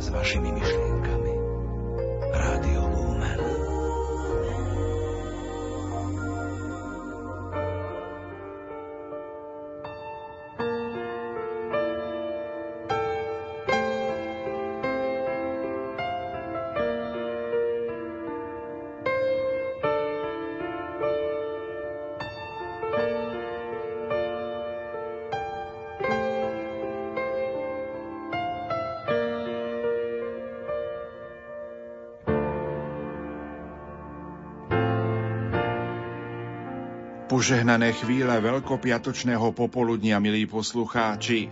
з вашими мешками. Požehnané chvíle veľkopiatočného popoludnia, milí poslucháči.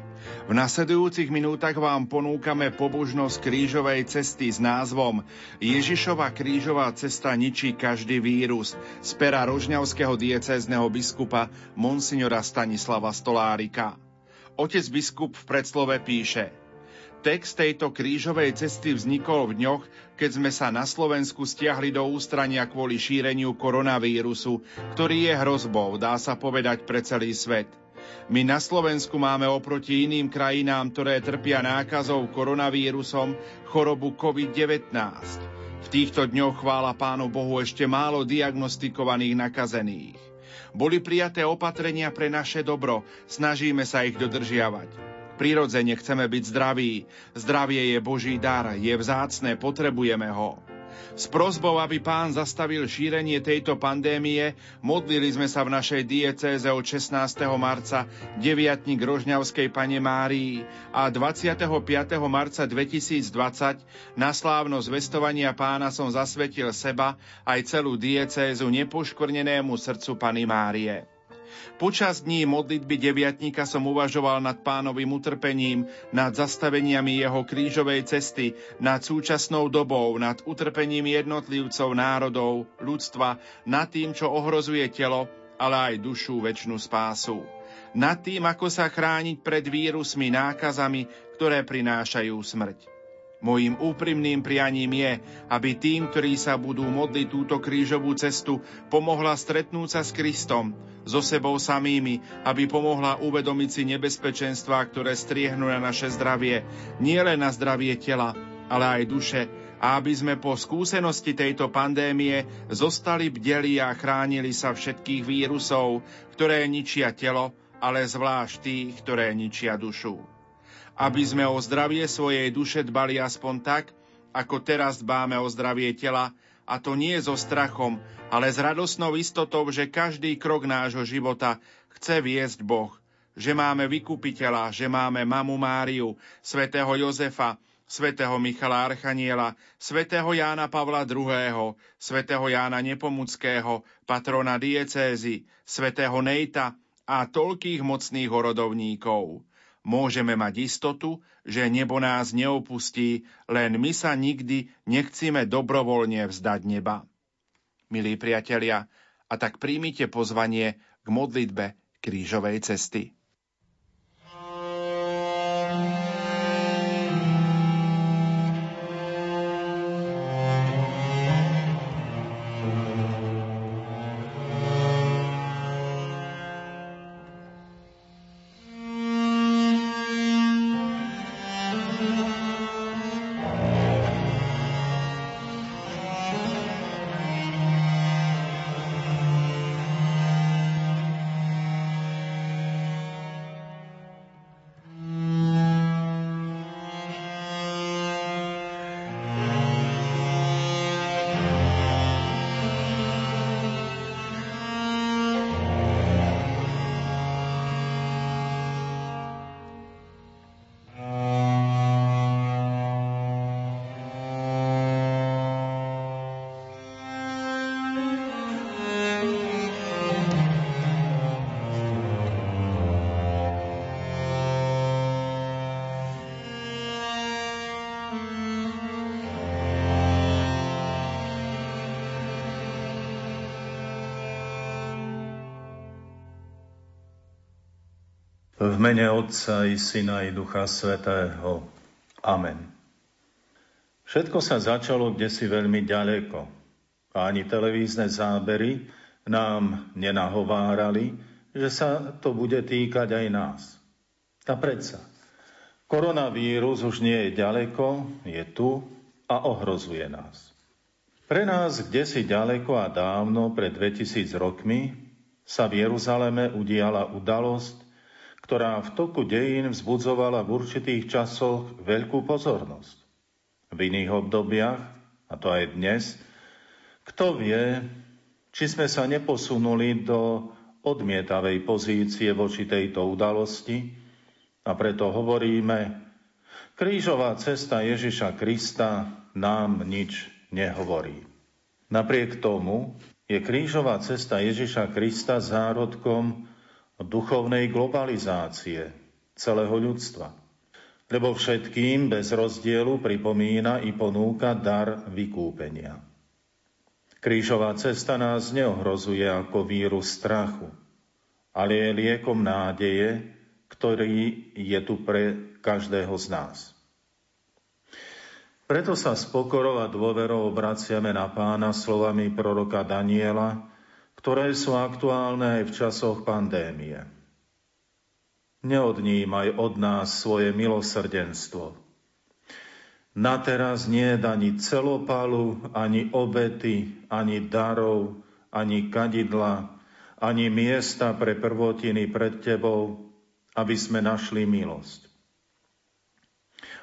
V nasledujúcich minútach vám ponúkame pobožnosť krížovej cesty s názvom Ježišova krížová cesta ničí každý vírus z pera rožňavského diecézneho biskupa Monsignora Stanislava Stolárika. Otec biskup v predslove píše – Text tejto krížovej cesty vznikol v dňoch, keď sme sa na Slovensku stiahli do ústrania kvôli šíreniu koronavírusu, ktorý je hrozbou, dá sa povedať, pre celý svet. My na Slovensku máme oproti iným krajinám, ktoré trpia nákazou koronavírusom, chorobu COVID-19. V týchto dňoch chvála Pánu Bohu ešte málo diagnostikovaných nakazených. Boli prijaté opatrenia pre naše dobro, snažíme sa ich dodržiavať. Prirodzene chceme byť zdraví. Zdravie je Boží dar, je vzácne, potrebujeme ho. S prozbou, aby pán zastavil šírenie tejto pandémie, modlili sme sa v našej diecéze od 16. marca deviatník Rožňavskej pane Márii a 25. marca 2020 na slávno zvestovania pána som zasvetil seba aj celú diecézu nepoškvrnenému srdcu Pany Márie. Počas dní modlitby deviatníka som uvažoval nad pánovým utrpením, nad zastaveniami jeho krížovej cesty, nad súčasnou dobou, nad utrpením jednotlivcov, národov, ľudstva, nad tým, čo ohrozuje telo, ale aj dušu väčšinu spásu. Nad tým, ako sa chrániť pred vírusmi, nákazami, ktoré prinášajú smrť. Mojím úprimným prianím je, aby tým, ktorí sa budú modliť túto krížovú cestu, pomohla stretnúť sa s Kristom, so sebou samými, aby pomohla uvedomiť si nebezpečenstvá, ktoré striehnú na naše zdravie, nielen na zdravie tela, ale aj duše, a aby sme po skúsenosti tejto pandémie zostali bdeli a chránili sa všetkých vírusov, ktoré ničia telo, ale zvlášť tých, ktoré ničia dušu aby sme o zdravie svojej duše dbali aspoň tak, ako teraz dbáme o zdravie tela, a to nie so strachom, ale s radosnou istotou, že každý krok nášho života chce viesť Boh, že máme vykupiteľa, že máme mamu Máriu, svätého Jozefa, svätého Michala Archaniela, svätého Jána Pavla II., svätého Jána Nepomuckého, patrona diecézy, svätého Nejta a toľkých mocných horodovníkov môžeme mať istotu, že nebo nás neopustí, len my sa nikdy nechcíme dobrovoľne vzdať neba. Milí priatelia, a tak príjmite pozvanie k modlitbe krížovej cesty. Mene Otca i Syna i Ducha Svetého. Amen. Všetko sa začalo kde si veľmi ďaleko. Ani televízne zábery nám nenahovárali, že sa to bude týkať aj nás. A predsa, Koronavírus už nie je ďaleko, je tu a ohrozuje nás. Pre nás kde si ďaleko a dávno, pred 2000 rokmi, sa v Jeruzaleme udiala udalosť, ktorá v toku dejín vzbudzovala v určitých časoch veľkú pozornosť. V iných obdobiach, a to aj dnes, kto vie, či sme sa neposunuli do odmietavej pozície voči tejto udalosti, a preto hovoríme, krížová cesta Ježiša Krista nám nič nehovorí. Napriek tomu je krížová cesta Ježiša Krista zárodkom duchovnej globalizácie celého ľudstva. Lebo všetkým bez rozdielu pripomína i ponúka dar vykúpenia. Krížová cesta nás neohrozuje ako vírus strachu, ale je liekom nádeje, ktorý je tu pre každého z nás. Preto sa s pokorou a dôverou obraciame na pána slovami proroka Daniela, ktoré sú aktuálne aj v časoch pandémie. Neodnímaj od nás svoje milosrdenstvo. Na teraz nie je ani celopalu, ani obety, ani darov, ani kadidla, ani miesta pre prvotiny pred Tebou, aby sme našli milosť.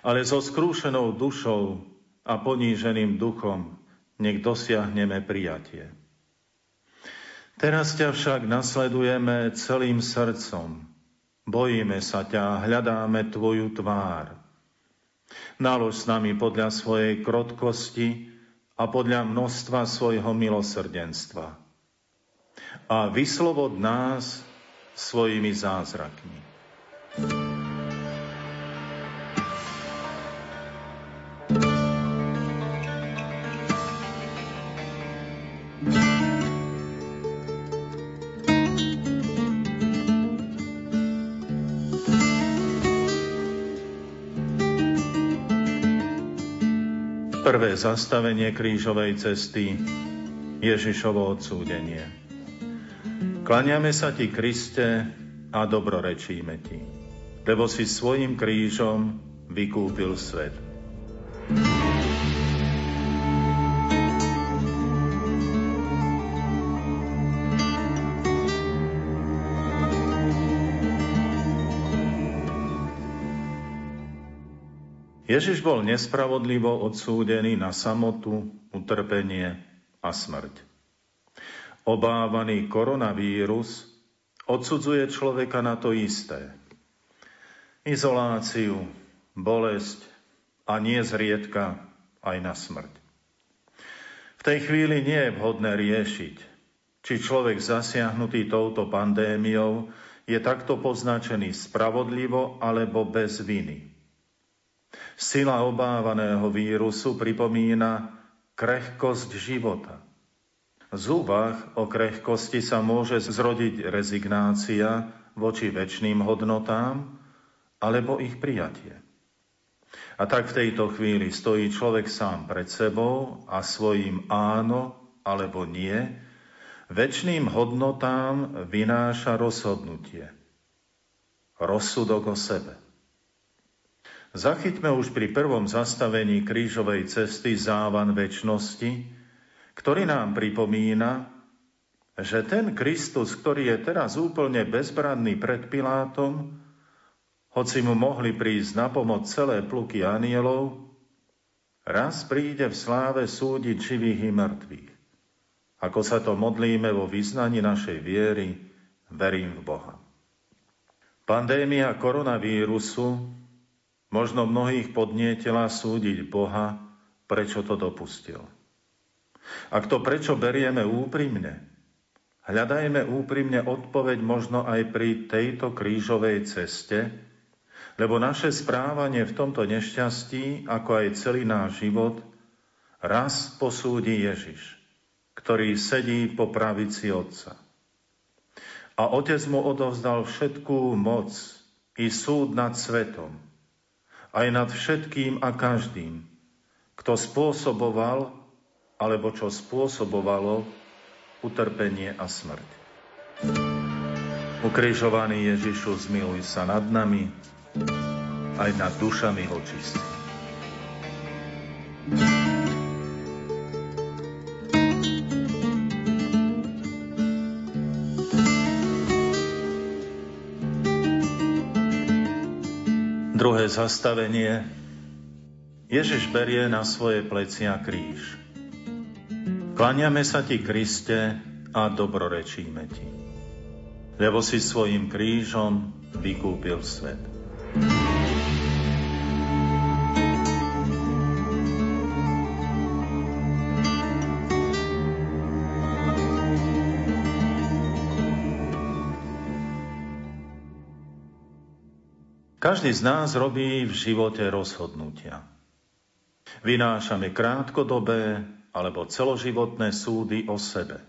Ale so skrúšenou dušou a poníženým duchom nech dosiahneme prijatie. Teraz ťa však nasledujeme celým srdcom. Bojíme sa ťa, hľadáme tvoju tvár. Nalož s nami podľa svojej krotkosti a podľa množstva svojho milosrdenstva. A vyslobod nás svojimi zázrakmi. Prvé zastavenie krížovej cesty Ježišovo odsúdenie. Klaniame sa ti, Kriste, a dobrorečíme ti lebo si svojim krížom vykúpil svet. Ježiš bol nespravodlivo odsúdený na samotu, utrpenie a smrť. Obávaný koronavírus odsudzuje človeka na to isté – izoláciu, bolesť a nie zriedka aj na smrť. V tej chvíli nie je vhodné riešiť, či človek zasiahnutý touto pandémiou je takto poznačený spravodlivo alebo bez viny. Sila obávaného vírusu pripomína krehkosť života. Z úvah o krehkosti sa môže zrodiť rezignácia voči väčšným hodnotám, alebo ich prijatie. A tak v tejto chvíli stojí človek sám pred sebou a svojim áno alebo nie väčšným hodnotám vynáša rozhodnutie. Rozsudok o sebe. Zachyťme už pri prvom zastavení krížovej cesty závan väčšnosti, ktorý nám pripomína, že ten Kristus, ktorý je teraz úplne bezbranný pred Pilátom, hoci mu mohli prísť na pomoc celé pluky anielov, raz príde v sláve súdiť živých i mŕtvych. Ako sa to modlíme vo vyznaní našej viery, verím v Boha. Pandémia koronavírusu možno mnohých podnietila súdiť Boha, prečo to dopustil. Ak to prečo berieme úprimne, hľadajme úprimne odpoveď možno aj pri tejto krížovej ceste, lebo naše správanie v tomto nešťastí, ako aj celý náš život, raz posúdi Ježiš, ktorý sedí po pravici Otca. A Otec mu odovzdal všetkú moc i súd nad svetom, aj nad všetkým a každým, kto spôsoboval alebo čo spôsobovalo utrpenie a smrť. Ukrižovaný Ježišu, zmiluj sa nad nami, aj nad dušami očistí. Druhé zastavenie. Ježiš berie na svoje plecia kríž. Klaniame sa ti, Kriste, a dobrorečíme ti. Lebo si svojim krížom vykúpil svet. Každý z nás robí v živote rozhodnutia. Vynášame krátkodobé alebo celoživotné súdy o sebe.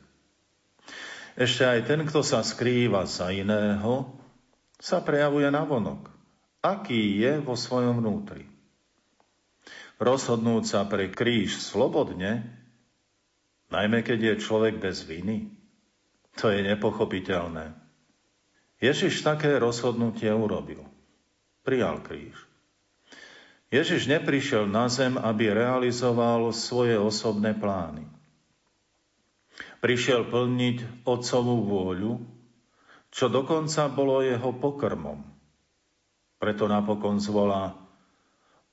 Ešte aj ten, kto sa skrýva za iného, sa prejavuje na vonok. Aký je vo svojom vnútri? Rozhodnúť sa pre kríž slobodne, najmä keď je človek bez viny, to je nepochopiteľné. Ježiš také rozhodnutie urobil prijal kríž. Ježiš neprišiel na zem, aby realizoval svoje osobné plány. Prišiel plniť otcovú vôľu, čo dokonca bolo jeho pokrmom. Preto napokon zvolá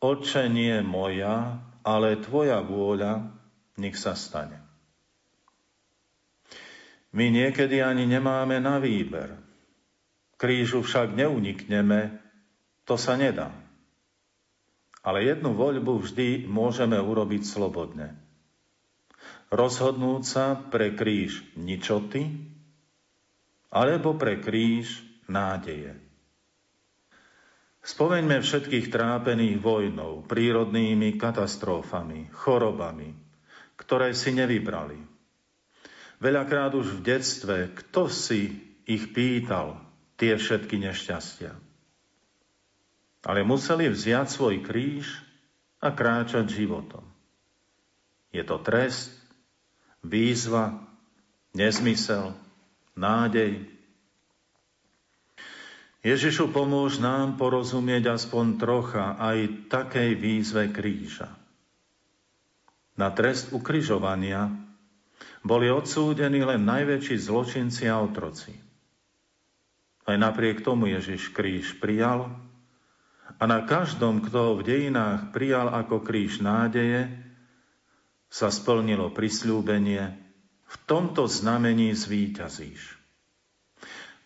Oče nie moja, ale tvoja vôľa, nech sa stane. My niekedy ani nemáme na výber. Krížu však neunikneme, to sa nedá. Ale jednu voľbu vždy môžeme urobiť slobodne. Rozhodnúť sa pre kríž ničoty alebo pre kríž nádeje. Spomeňme všetkých trápených vojnou, prírodnými katastrofami, chorobami, ktoré si nevybrali. Veľakrát už v detstve, kto si ich pýtal tie všetky nešťastia ale museli vziať svoj kríž a kráčať životom. Je to trest, výzva, nezmysel, nádej. Ježišu, pomôž nám porozumieť aspoň trocha aj takej výzve kríža. Na trest ukrižovania boli odsúdení len najväčší zločinci a otroci. Aj napriek tomu Ježiš kríž prijal a na každom, kto ho v dejinách prijal ako kríž nádeje, sa splnilo prisľúbenie, v tomto znamení zvíťazíš.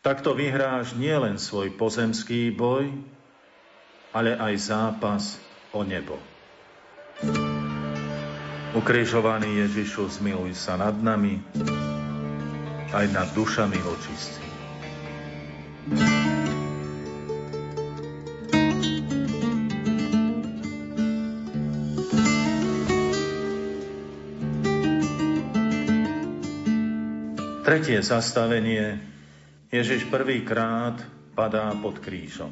Takto vyhráš nielen svoj pozemský boj, ale aj zápas o nebo. Ukrižovaný Ježišu, zmiluj sa nad nami, aj nad dušami očistí. Tretie zastavenie. Ježiš prvýkrát padá pod krížom.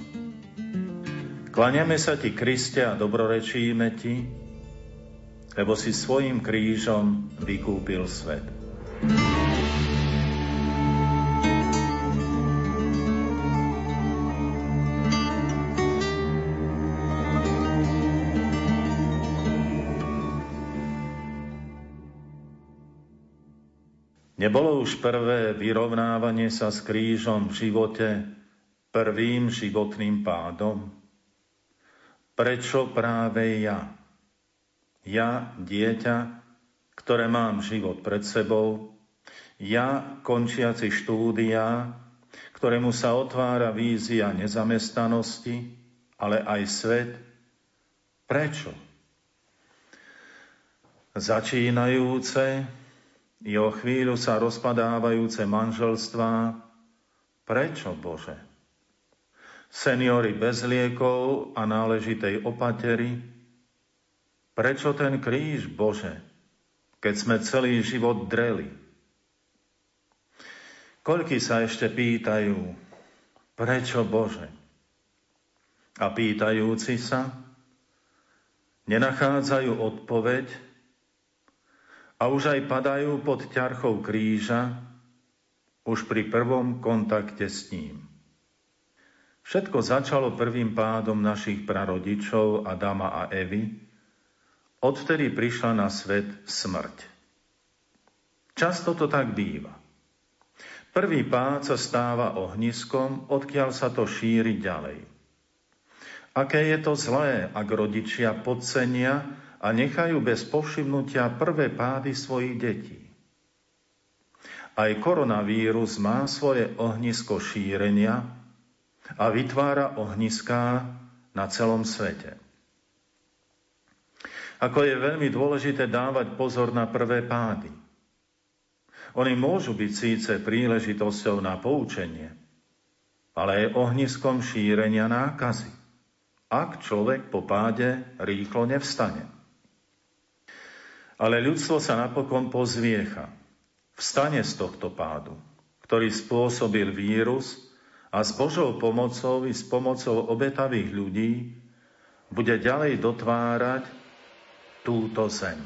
Kláňame sa ti, Kriste, a dobrorečíme ti, lebo si svojim krížom vykúpil svet. Nebolo už prvé vyrovnávanie sa s krížom v živote prvým životným pádom? Prečo práve ja? Ja, dieťa, ktoré mám život pred sebou, ja, končiaci štúdia, ktorému sa otvára vízia nezamestnanosti, ale aj svet. Prečo? Začínajúce i o chvíľu sa rozpadávajúce manželstvá. Prečo, Bože? Seniory bez liekov a náležitej opatery. Prečo ten kríž, Bože, keď sme celý život dreli? Koľky sa ešte pýtajú, prečo Bože? A pýtajúci sa, nenachádzajú odpoveď, a už aj padajú pod ťarchou kríža už pri prvom kontakte s ním. Všetko začalo prvým pádom našich prarodičov Adama a Evy. Odvtedy prišla na svet smrť. Často to tak býva. Prvý pád sa stáva ohniskom, odkiaľ sa to šíri ďalej. Aké je to zlé, ak rodičia podcenia a nechajú bez povšimnutia prvé pády svojich detí. Aj koronavírus má svoje ohnisko šírenia a vytvára ohniská na celom svete. Ako je veľmi dôležité dávať pozor na prvé pády. Oni môžu byť síce príležitosťou na poučenie, ale je ohniskom šírenia nákazy, ak človek po páde rýchlo nevstane. Ale ľudstvo sa napokon pozviecha – vstane z tohto pádu, ktorý spôsobil vírus a s Božou pomocou i s pomocou obetavých ľudí bude ďalej dotvárať túto zem.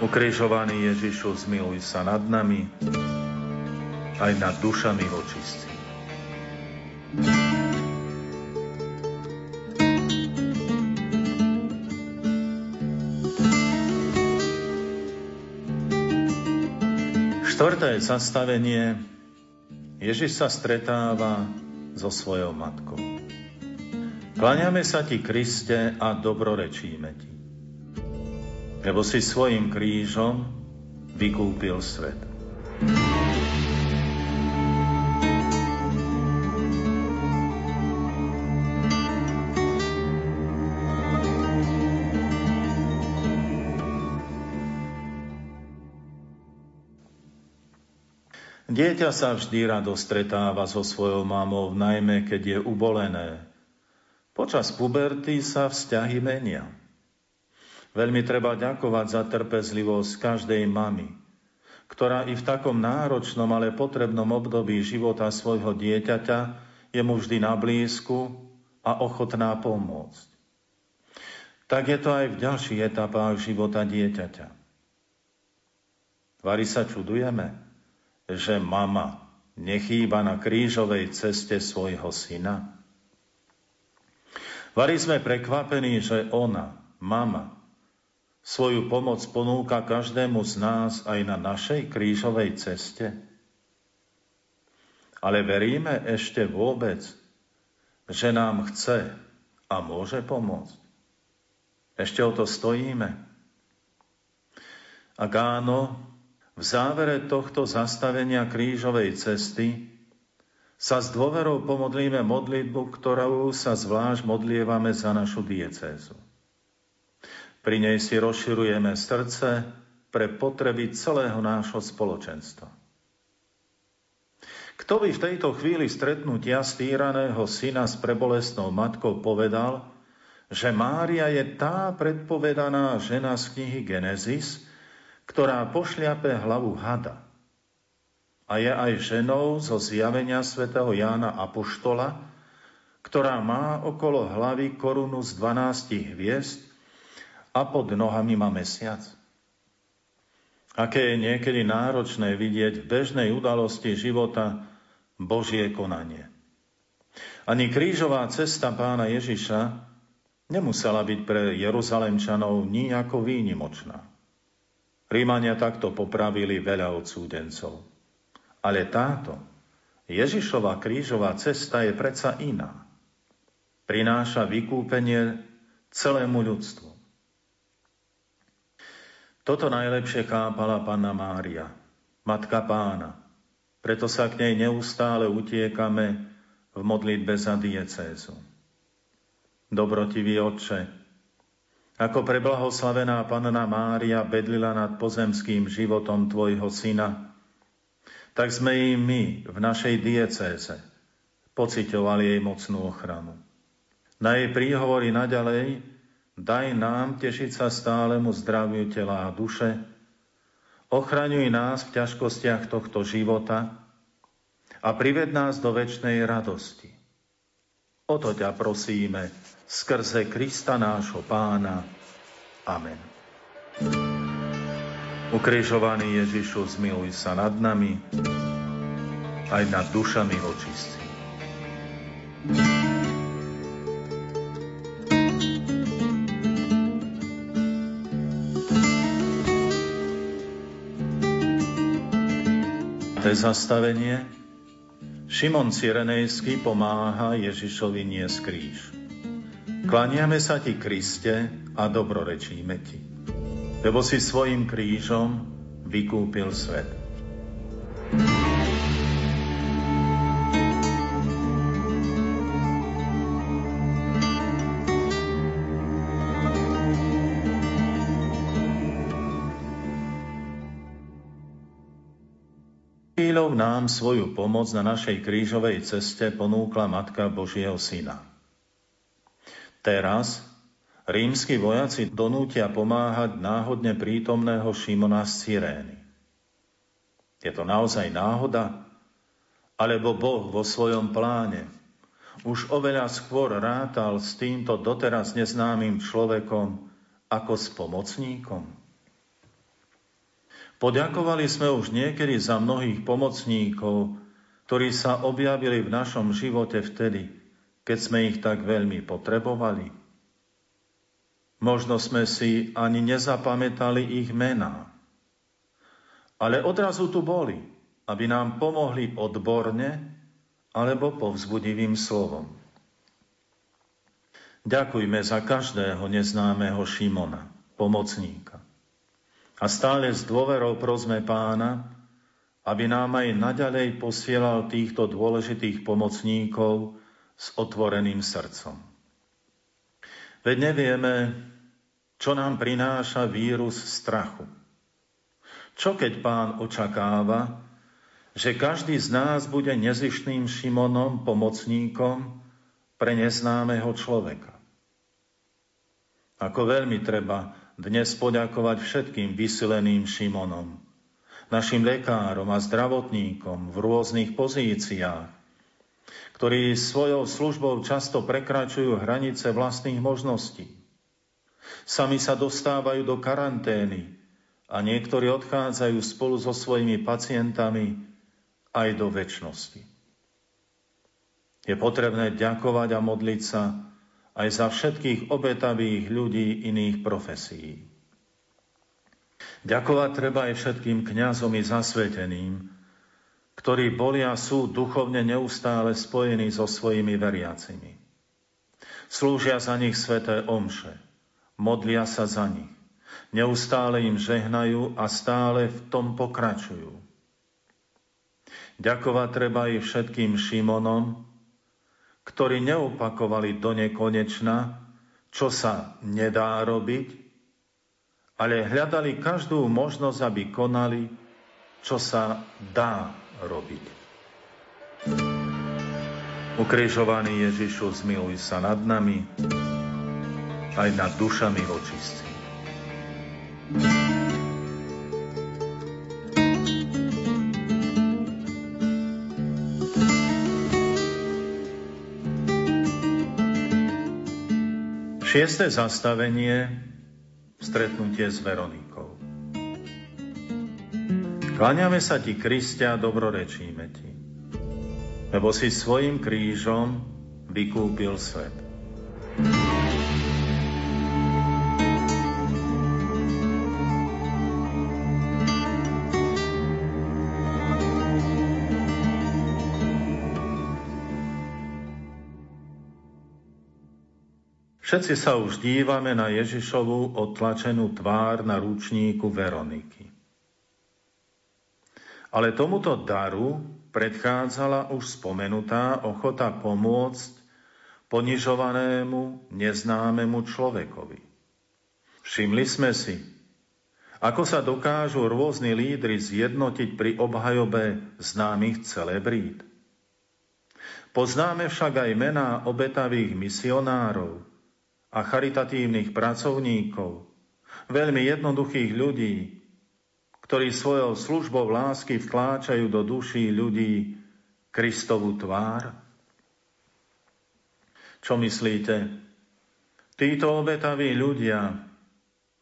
Ukrižovaný Ježišu, zmiluj sa nad nami, aj nad dušami vočistí. thank you Štvrté zastavenie. Ježiš sa stretáva so svojou matkou. Kláňame sa ti, Kriste, a dobrorečíme ti. Lebo si svojim krížom vykúpil svet. Dieťa sa vždy rado stretáva so svojou mamou, najmä keď je ubolené. Počas puberty sa vzťahy menia. Veľmi treba ďakovať za trpezlivosť každej mamy, ktorá i v takom náročnom, ale potrebnom období života svojho dieťaťa je mu vždy na blízku a ochotná pomôcť. Tak je to aj v ďalších etapách života dieťaťa. Vary sa čudujeme, že mama nechýba na krížovej ceste svojho syna? Vari sme prekvapení, že ona, mama, svoju pomoc ponúka každému z nás aj na našej krížovej ceste? Ale veríme ešte vôbec, že nám chce a môže pomôcť? Ešte o to stojíme? Ak áno, v závere tohto zastavenia krížovej cesty sa s dôverou pomodlíme modlitbu, ktorou sa zvlášť modlievame za našu diecézu. Pri nej si rozširujeme srdce pre potreby celého nášho spoločenstva. Kto by v tejto chvíli stretnutia stýraného syna s prebolestnou matkou povedal, že Mária je tá predpovedaná žena z knihy Genesis, ktorá pošliape hlavu hada a je aj ženou zo zjavenia svätého Jána Apoštola, ktorá má okolo hlavy korunu z 12 hviezd a pod nohami má mesiac. Aké je niekedy náročné vidieť v bežnej udalosti života Božie konanie. Ani krížová cesta pána Ježiša nemusela byť pre Jeruzalemčanov nijako výnimočná. Rímania takto popravili veľa odsúdencov. Ale táto Ježišova krížová cesta je predsa iná. Prináša vykúpenie celému ľudstvu. Toto najlepšie chápala panna Mária, matka pána. Preto sa k nej neustále utiekame v modlitbe za diecézu. Dobrotivý Otče, ako preblahoslavená Panna Mária bedlila nad pozemským životom Tvojho Syna, tak sme i my v našej diecéze pocitovali jej mocnú ochranu. Na jej príhovory naďalej daj nám tešiť sa stálemu zdraviu tela a duše, ochraňuj nás v ťažkostiach tohto života a prived nás do väčšnej radosti. O to ťa prosíme, skrze Krista nášho pána. Amen. Ukrižovaný Ježišu, zmiluj sa nad nami, aj nad dušami očistí. Té zastavenie Šimon Cyrenejský pomáha Ježišovi niesť kríž. Klaniame sa ti, Kriste, a dobrorečíme ti, lebo si svojim krížom vykúpil svet. Nám svoju pomoc na našej krížovej ceste ponúkla Matka Božieho Syna. Teraz rímsky vojaci donútia pomáhať náhodne prítomného Šimona z Cyrény. Je to naozaj náhoda? Alebo Boh vo svojom pláne už oveľa skôr rátal s týmto doteraz neznámym človekom ako s pomocníkom? Poďakovali sme už niekedy za mnohých pomocníkov, ktorí sa objavili v našom živote vtedy, keď sme ich tak veľmi potrebovali. Možno sme si ani nezapamätali ich mená. Ale odrazu tu boli, aby nám pomohli odborne alebo povzbudivým slovom. Ďakujme za každého neznámeho Šimona, pomocníka. A stále s dôverou prosme pána, aby nám aj naďalej posielal týchto dôležitých pomocníkov s otvoreným srdcom. Veď nevieme, čo nám prináša vírus strachu. Čo keď pán očakáva, že každý z nás bude nezištným Šimonom, pomocníkom pre neznámeho človeka? Ako veľmi treba dnes poďakovať všetkým vysileným Šimonom, našim lekárom a zdravotníkom v rôznych pozíciách, ktorí svojou službou často prekračujú hranice vlastných možností. Sami sa dostávajú do karantény a niektorí odchádzajú spolu so svojimi pacientami aj do väčšnosti. Je potrebné ďakovať a modliť sa aj za všetkých obetavých ľudí iných profesí. Ďakovať treba aj všetkým kňazom i zasveteným, ktorí boli a sú duchovne neustále spojení so svojimi veriacimi. Slúžia za nich sveté omše, modlia sa za nich, neustále im žehnajú a stále v tom pokračujú. Ďakovať treba aj všetkým Šimonom, ktorí neopakovali do nekonečna, čo sa nedá robiť, ale hľadali každú možnosť, aby konali, čo sa dá robiť. Ukrižovaný Ježišu, zmiluj sa nad nami, aj nad dušami očistí. thank you Šiesté zastavenie stretnutie s Veronikou. Kláňame sa ti, Kristia, dobrorečíme ti, lebo si svojim krížom vykúpil svet. Všetci sa už dívame na Ježišovú otlačenú tvár na ručníku Veroniky. Ale tomuto daru predchádzala už spomenutá ochota pomôcť ponižovanému, neznámemu človekovi. Všimli sme si, ako sa dokážu rôzni lídry zjednotiť pri obhajobe známych celebrít. Poznáme však aj mená obetavých misionárov, a charitatívnych pracovníkov, veľmi jednoduchých ľudí, ktorí svojou službou lásky vtláčajú do duší ľudí Kristovú tvár? Čo myslíte? Títo obetaví ľudia,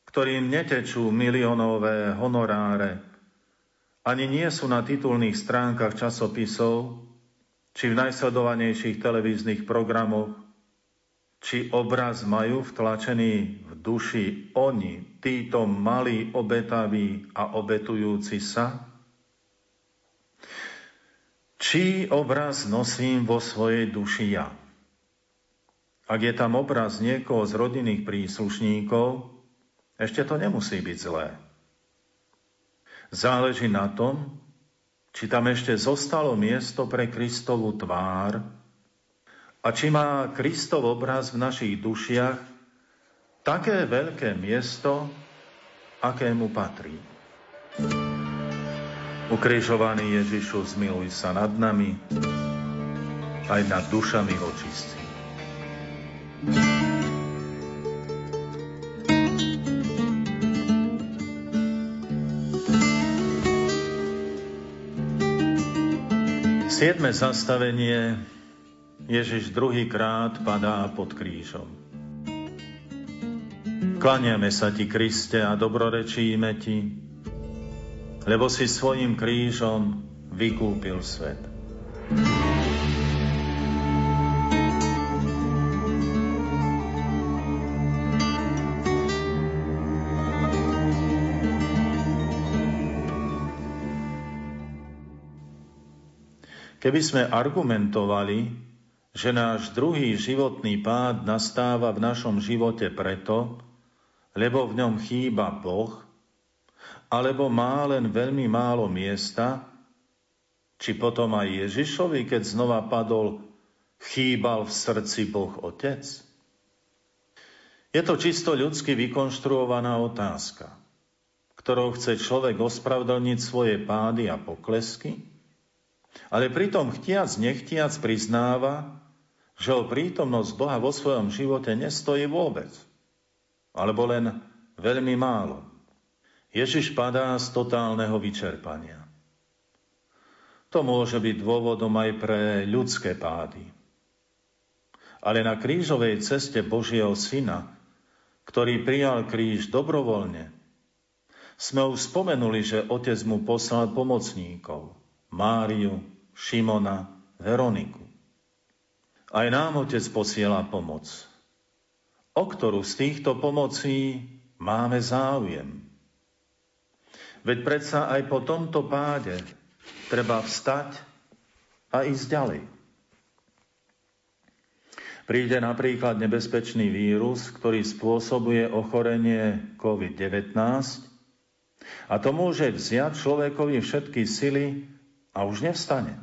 ktorým netečú miliónové honoráre, ani nie sú na titulných stránkach časopisov, či v najsledovanejších televíznych programoch, či obraz majú vtlačený v duši oni, títo malí obetaví a obetujúci sa? Čí obraz nosím vo svojej duši ja? Ak je tam obraz niekoho z rodinných príslušníkov, ešte to nemusí byť zlé. Záleží na tom, či tam ešte zostalo miesto pre Kristovú tvár a či má Kristov obraz v našich dušiach také veľké miesto, akému patrí. Ukrižovaný Ježišu, zmiluj sa nad nami, aj nad dušami očistí. Siedme zastavenie Ježiš druhýkrát padá pod krížom. Klaniame sa ti, Kriste, a dobrorečíme ti, lebo si svojim krížom vykúpil svet. Keby sme argumentovali, že náš druhý životný pád nastáva v našom živote preto, lebo v ňom chýba Boh, alebo má len veľmi málo miesta, či potom aj Ježišovi, keď znova padol, chýbal v srdci Boh Otec? Je to čisto ľudsky vykonštruovaná otázka, ktorou chce človek ospravedlniť svoje pády a poklesky, ale pritom chtiac nechtiac priznáva, že o prítomnosť Boha vo svojom živote nestojí vôbec, alebo len veľmi málo. Ježiš padá z totálneho vyčerpania. To môže byť dôvodom aj pre ľudské pády. Ale na krížovej ceste Božieho Syna, ktorý prijal kríž dobrovoľne, sme už spomenuli, že Otec mu poslal pomocníkov, Máriu, Šimona, Veroniku. Aj nám Otec posiela pomoc. O ktorú z týchto pomocí máme záujem? Veď predsa aj po tomto páde treba vstať a ísť ďalej. Príde napríklad nebezpečný vírus, ktorý spôsobuje ochorenie COVID-19 a to môže vziať človekovi všetky sily a už nevstane.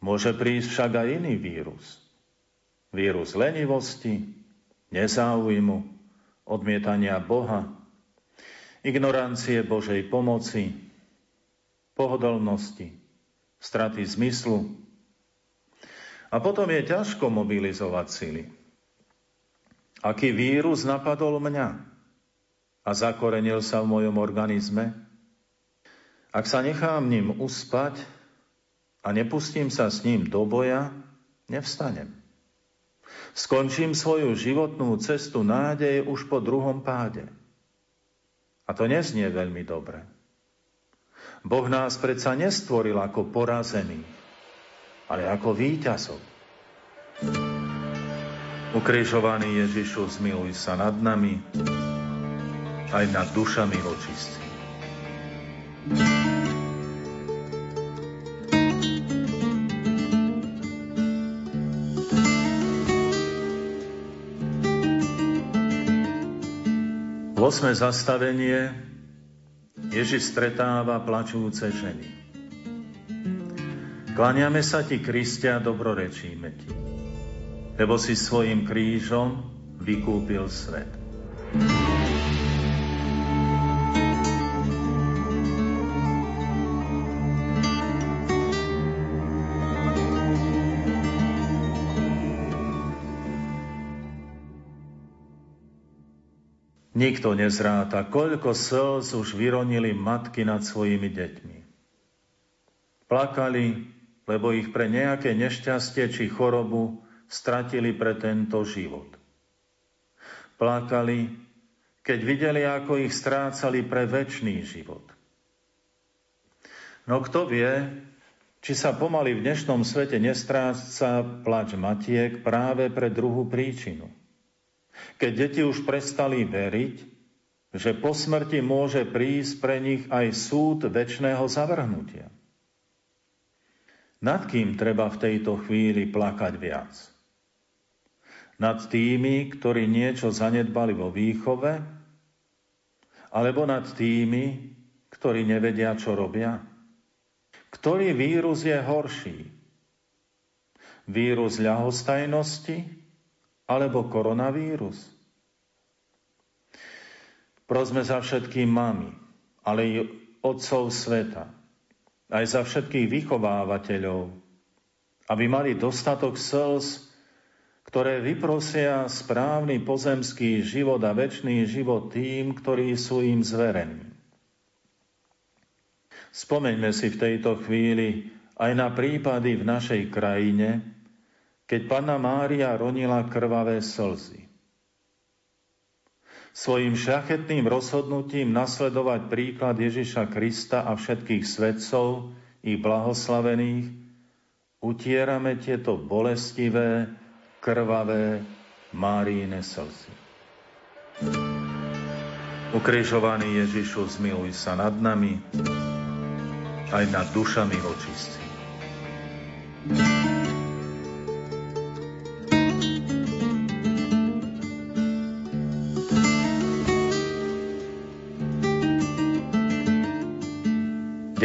Môže prísť však aj iný vírus. Vírus lenivosti, nezáujmu, odmietania Boha, ignorancie Božej pomoci, pohodlnosti, straty zmyslu. A potom je ťažko mobilizovať sily. Aký vírus napadol mňa a zakorenil sa v mojom organizme? Ak sa nechám ním uspať a nepustím sa s ním do boja, nevstanem. Skončím svoju životnú cestu nádeje už po druhom páde. A to neznie veľmi dobre. Boh nás predsa nestvoril ako porazený, ale ako víťazov. Ukrižovaný Ježišu, zmiluj sa nad nami, aj nad dušami očistí. Osme zastavenie Ježiš stretáva plačúce ženy. Klaniame sa ti, Kristia, dobrorečíme ti, lebo si svojim krížom vykúpil svet. Nikto nezráta, koľko slz už vyronili matky nad svojimi deťmi. Plakali, lebo ich pre nejaké nešťastie či chorobu stratili pre tento život. Plakali, keď videli, ako ich strácali pre väčší život. No kto vie, či sa pomaly v dnešnom svete nestráca plač matiek práve pre druhú príčinu – keď deti už prestali veriť, že po smrti môže prísť pre nich aj súd väčšného zavrhnutia. Nad kým treba v tejto chvíli plakať viac? Nad tými, ktorí niečo zanedbali vo výchove, alebo nad tými, ktorí nevedia, čo robia? Ktorý vírus je horší? Vírus ľahostajnosti alebo koronavírus? Prosme za všetkým mami, ale i otcov sveta, aj za všetkých vychovávateľov, aby mali dostatok slz, ktoré vyprosia správny pozemský život a väčší život tým, ktorí sú im zverení. Spomeňme si v tejto chvíli aj na prípady v našej krajine, keď Panna Mária ronila krvavé slzy. Svojim šľachetným rozhodnutím nasledovať príklad Ježiša Krista a všetkých svetcov i blahoslavených utierame tieto bolestivé, krvavé Máríne slzy. Ukrižovaný Ježišu, zmiluj sa nad nami, aj nad dušami očistí.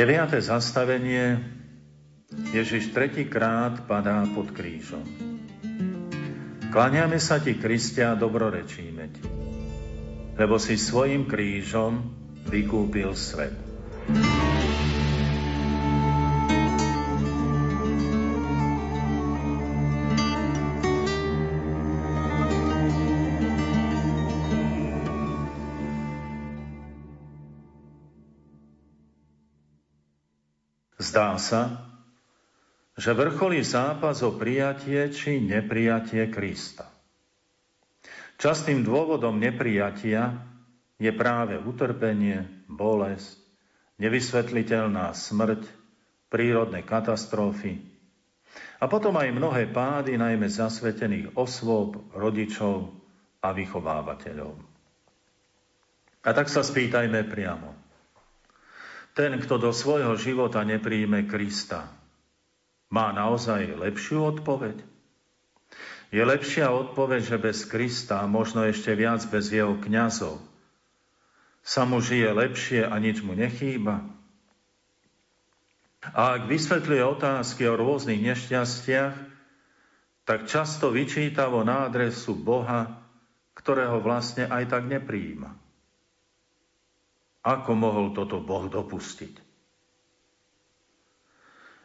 Deviate zastavenie Ježiš tretíkrát padá pod krížom. Kláňame sa ti, Kristia, dobrorečíme ti, lebo si svojim krížom vykúpil svet. Zdá sa, že vrcholí zápas o prijatie či neprijatie Krista. Častým dôvodom neprijatia je práve utrpenie, bolesť, nevysvetliteľná smrť, prírodné katastrofy a potom aj mnohé pády, najmä zasvetených osôb, rodičov a vychovávateľov. A tak sa spýtajme priamo – ten, kto do svojho života nepríjme Krista, má naozaj lepšiu odpoveď? Je lepšia odpoveď, že bez Krista, možno ešte viac bez jeho kňazov, sa mu žije lepšie a nič mu nechýba? A ak vysvetľuje otázky o rôznych nešťastiach, tak často vyčítavo na adresu Boha, ktorého vlastne aj tak nepríjima. Ako mohol toto Boh dopustiť?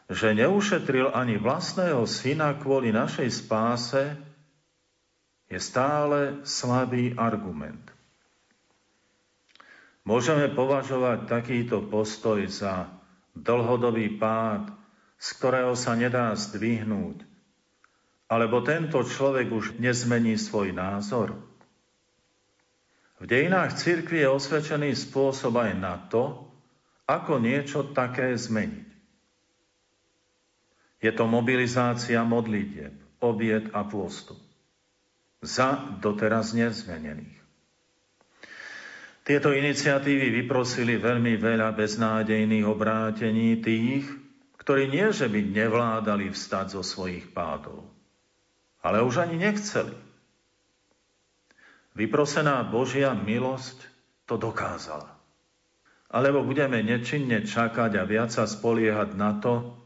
Že neušetril ani vlastného syna kvôli našej spáse, je stále slabý argument. Môžeme považovať takýto postoj za dlhodobý pád, z ktorého sa nedá zdvihnúť, alebo tento človek už nezmení svoj názor. V dejinách cirkvi je osvedčený spôsob aj na to, ako niečo také zmeniť. Je to mobilizácia modlitieb, obiet a pôstu za doteraz nezmenených. Tieto iniciatívy vyprosili veľmi veľa beznádejných obrátení tých, ktorí nie, že by nevládali vstať zo svojich pádov, ale už ani nechceli. Vyprosená Božia milosť to dokázala. Alebo budeme nečinne čakať a viac sa spoliehať na to,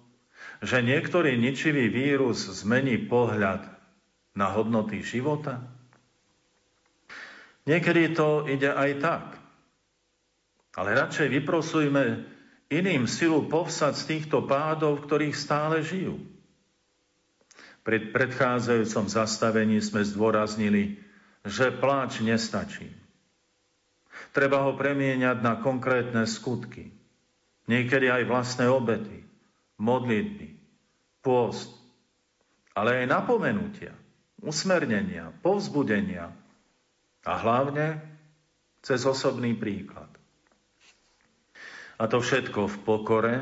že niektorý ničivý vírus zmení pohľad na hodnoty života? Niekedy to ide aj tak. Ale radšej vyprosujme iným silu povsať z týchto pádov, ktorých stále žijú. Pred predchádzajúcom zastavení sme zdôraznili, že pláč nestačí. Treba ho premieňať na konkrétne skutky. Niekedy aj vlastné obety, modlitby, pôst, ale aj napomenutia, usmernenia, povzbudenia a hlavne cez osobný príklad. A to všetko v pokore,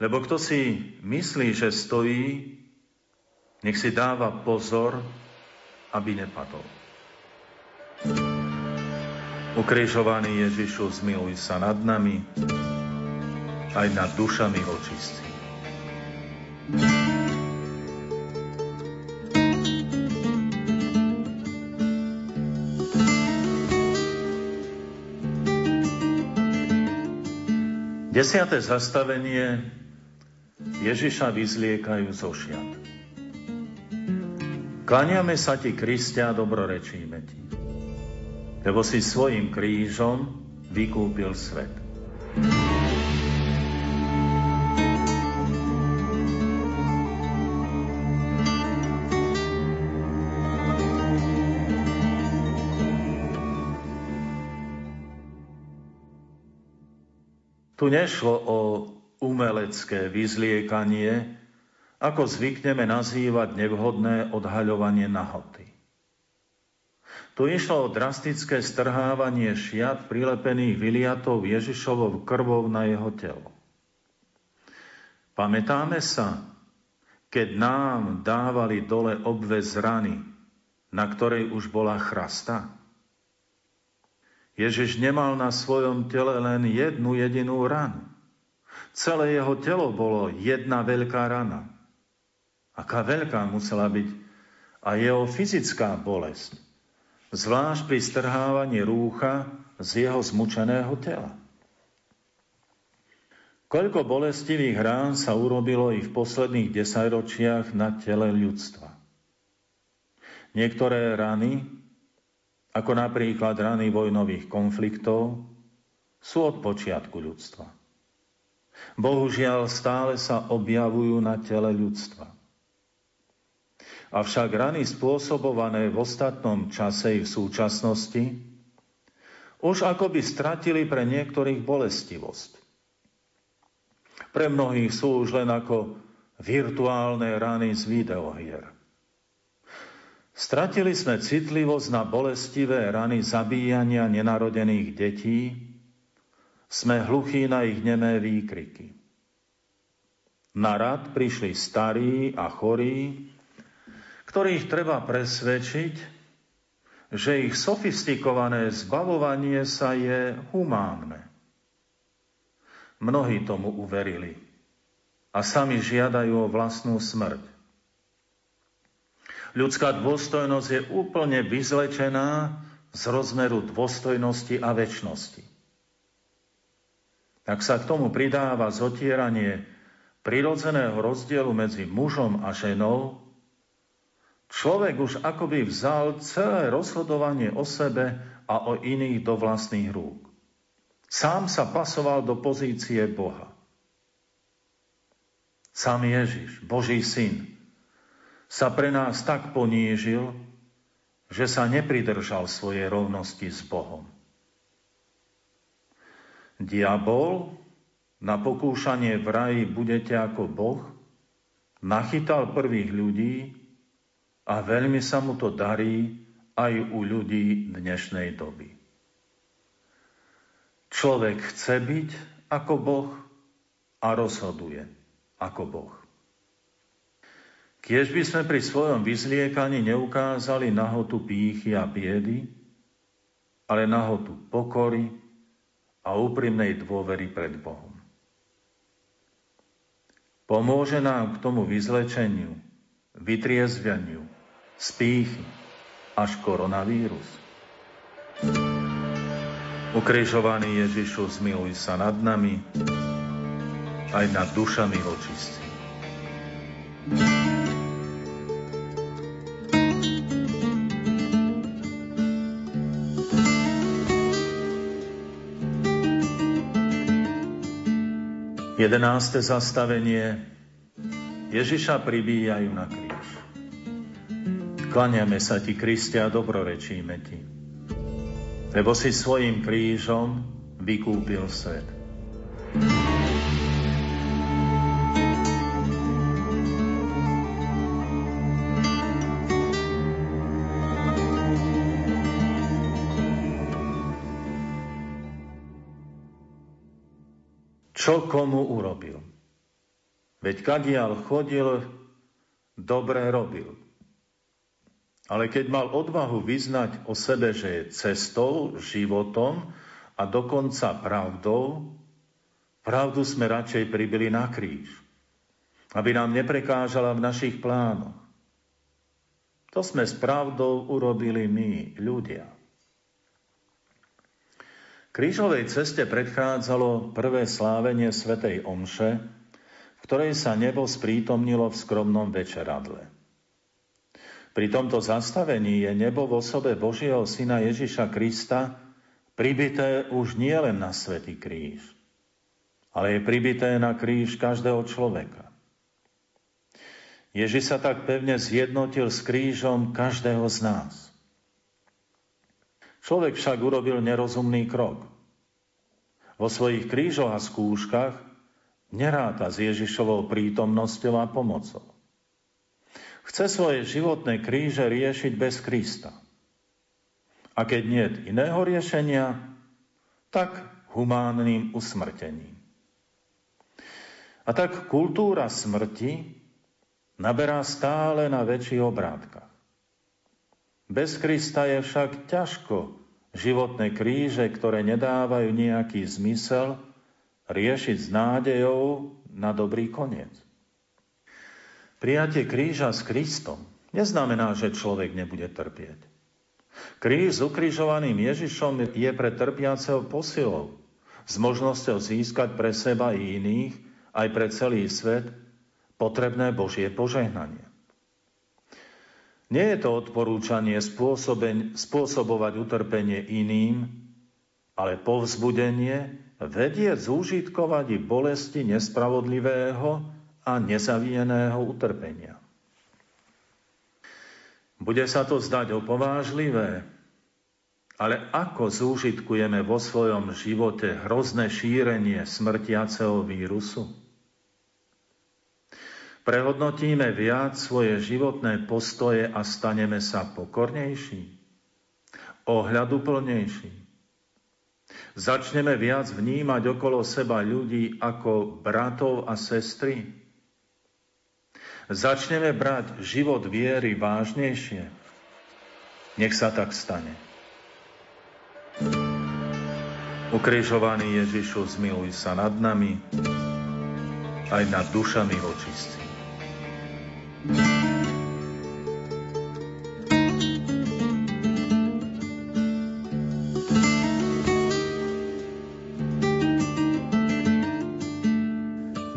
lebo kto si myslí, že stojí, nech si dáva pozor, aby nepadol. Ukrižovaný Ježišu, zmiluj sa nad nami, aj nad dušami očistí. Desiate zastavenie Ježiša vyzliekajú zo šiat. Klaniame sa ti, Kristia, dobrorečíme ti, lebo si svojim krížom vykúpil svet. Tu nešlo o umelecké vyzliekanie, ako zvykneme nazývať nevhodné odhaľovanie nahoty. Tu išlo o drastické strhávanie šiat prilepených vyliatov Ježišovou krvou na jeho telo. Pamätáme sa, keď nám dávali dole obvez rany, na ktorej už bola chrasta? Ježiš nemal na svojom tele len jednu jedinú ranu. Celé jeho telo bolo jedna veľká rana. Aká veľká musela byť a jeho fyzická bolesť, zvlášť pri strhávaní rúcha z jeho zmučeného tela. Koľko bolestivých rán sa urobilo i v posledných desaťročiach na tele ľudstva. Niektoré rany ako napríklad rany vojnových konfliktov, sú od počiatku ľudstva. Bohužiaľ stále sa objavujú na tele ľudstva. Avšak rany spôsobované v ostatnom čase i v súčasnosti už akoby stratili pre niektorých bolestivosť. Pre mnohých sú už len ako virtuálne rany z videohier. Stratili sme citlivosť na bolestivé rany zabíjania nenarodených detí, sme hluchí na ich nemé výkriky. Na rad prišli starí a chorí, ktorých treba presvedčiť, že ich sofistikované zbavovanie sa je humánne. Mnohí tomu uverili a sami žiadajú o vlastnú smrť. Ľudská dôstojnosť je úplne vyzlečená z rozmeru dôstojnosti a väčšnosti. Ak sa k tomu pridáva zotieranie prirodzeného rozdielu medzi mužom a ženou, človek už akoby vzal celé rozhodovanie o sebe a o iných do vlastných rúk. Sám sa pasoval do pozície Boha. Sám Ježiš, Boží syn, sa pre nás tak ponížil, že sa nepridržal svojej rovnosti s Bohom. Diabol na pokúšanie v raji budete ako Boh nachytal prvých ľudí a veľmi sa mu to darí aj u ľudí dnešnej doby. Človek chce byť ako Boh a rozhoduje ako Boh. Kiež by sme pri svojom vyzliekaní neukázali nahotu pýchy a biedy, ale nahotu pokory a úprimnej dôvery pred Bohom. Pomôže nám k tomu vyzlečeniu, vytriezveniu, spíchy až koronavírus. Ukrižovaný Ježišu, zmiluj sa nad nami, aj nad dušami očistí. 11. zastavenie Ježiša pribíjajú na kríž. Klaniame sa ti, Kristia, dobrorečíme ti, lebo si svojim krížom vykúpil svet. čo komu urobil. Veď kadial chodil, dobre robil. Ale keď mal odvahu vyznať o sebe, že je cestou, životom a dokonca pravdou, pravdu sme radšej pribili na kríž, aby nám neprekážala v našich plánoch. To sme s pravdou urobili my, ľudia. Krížovej ceste predchádzalo prvé slávenie svätej Omše, v ktorej sa nebo sprítomnilo v skromnom večeradle. Pri tomto zastavení je nebo v osobe Božieho Syna Ježiša Krista pribité už nie len na svätý kríž, ale je pribité na kríž každého človeka. Ježiš sa tak pevne zjednotil s krížom každého z nás. Človek však urobil nerozumný krok. Vo svojich krížoch a skúškach neráta s Ježišovou prítomnosťou a pomocou. Chce svoje životné kríže riešiť bez Krista. A keď nie iného riešenia, tak humánnym usmrtením. A tak kultúra smrti naberá stále na väčších obrátkach. Bez Krista je však ťažko životné kríže, ktoré nedávajú nejaký zmysel, riešiť s nádejou na dobrý koniec. Prijatie kríža s Kristom neznamená, že človek nebude trpieť. Kríž s ukrižovaným Ježišom je pre trpiaceho posilou, s možnosťou získať pre seba i iných, aj pre celý svet, potrebné Božie požehnanie. Nie je to odporúčanie spôsobovať utrpenie iným, ale povzbudenie vedieť zúžitkovať i bolesti nespravodlivého a nezavijeného utrpenia. Bude sa to zdať opovážlivé, ale ako zúžitkujeme vo svojom živote hrozné šírenie smrtiaceho vírusu? Prehodnotíme viac svoje životné postoje a staneme sa pokornejší, ohľaduplnejší. Začneme viac vnímať okolo seba ľudí ako bratov a sestry. Začneme brať život viery vážnejšie. Nech sa tak stane. Ukrižovaný Ježišu, zmiluj sa nad nami, aj nad dušami očistí.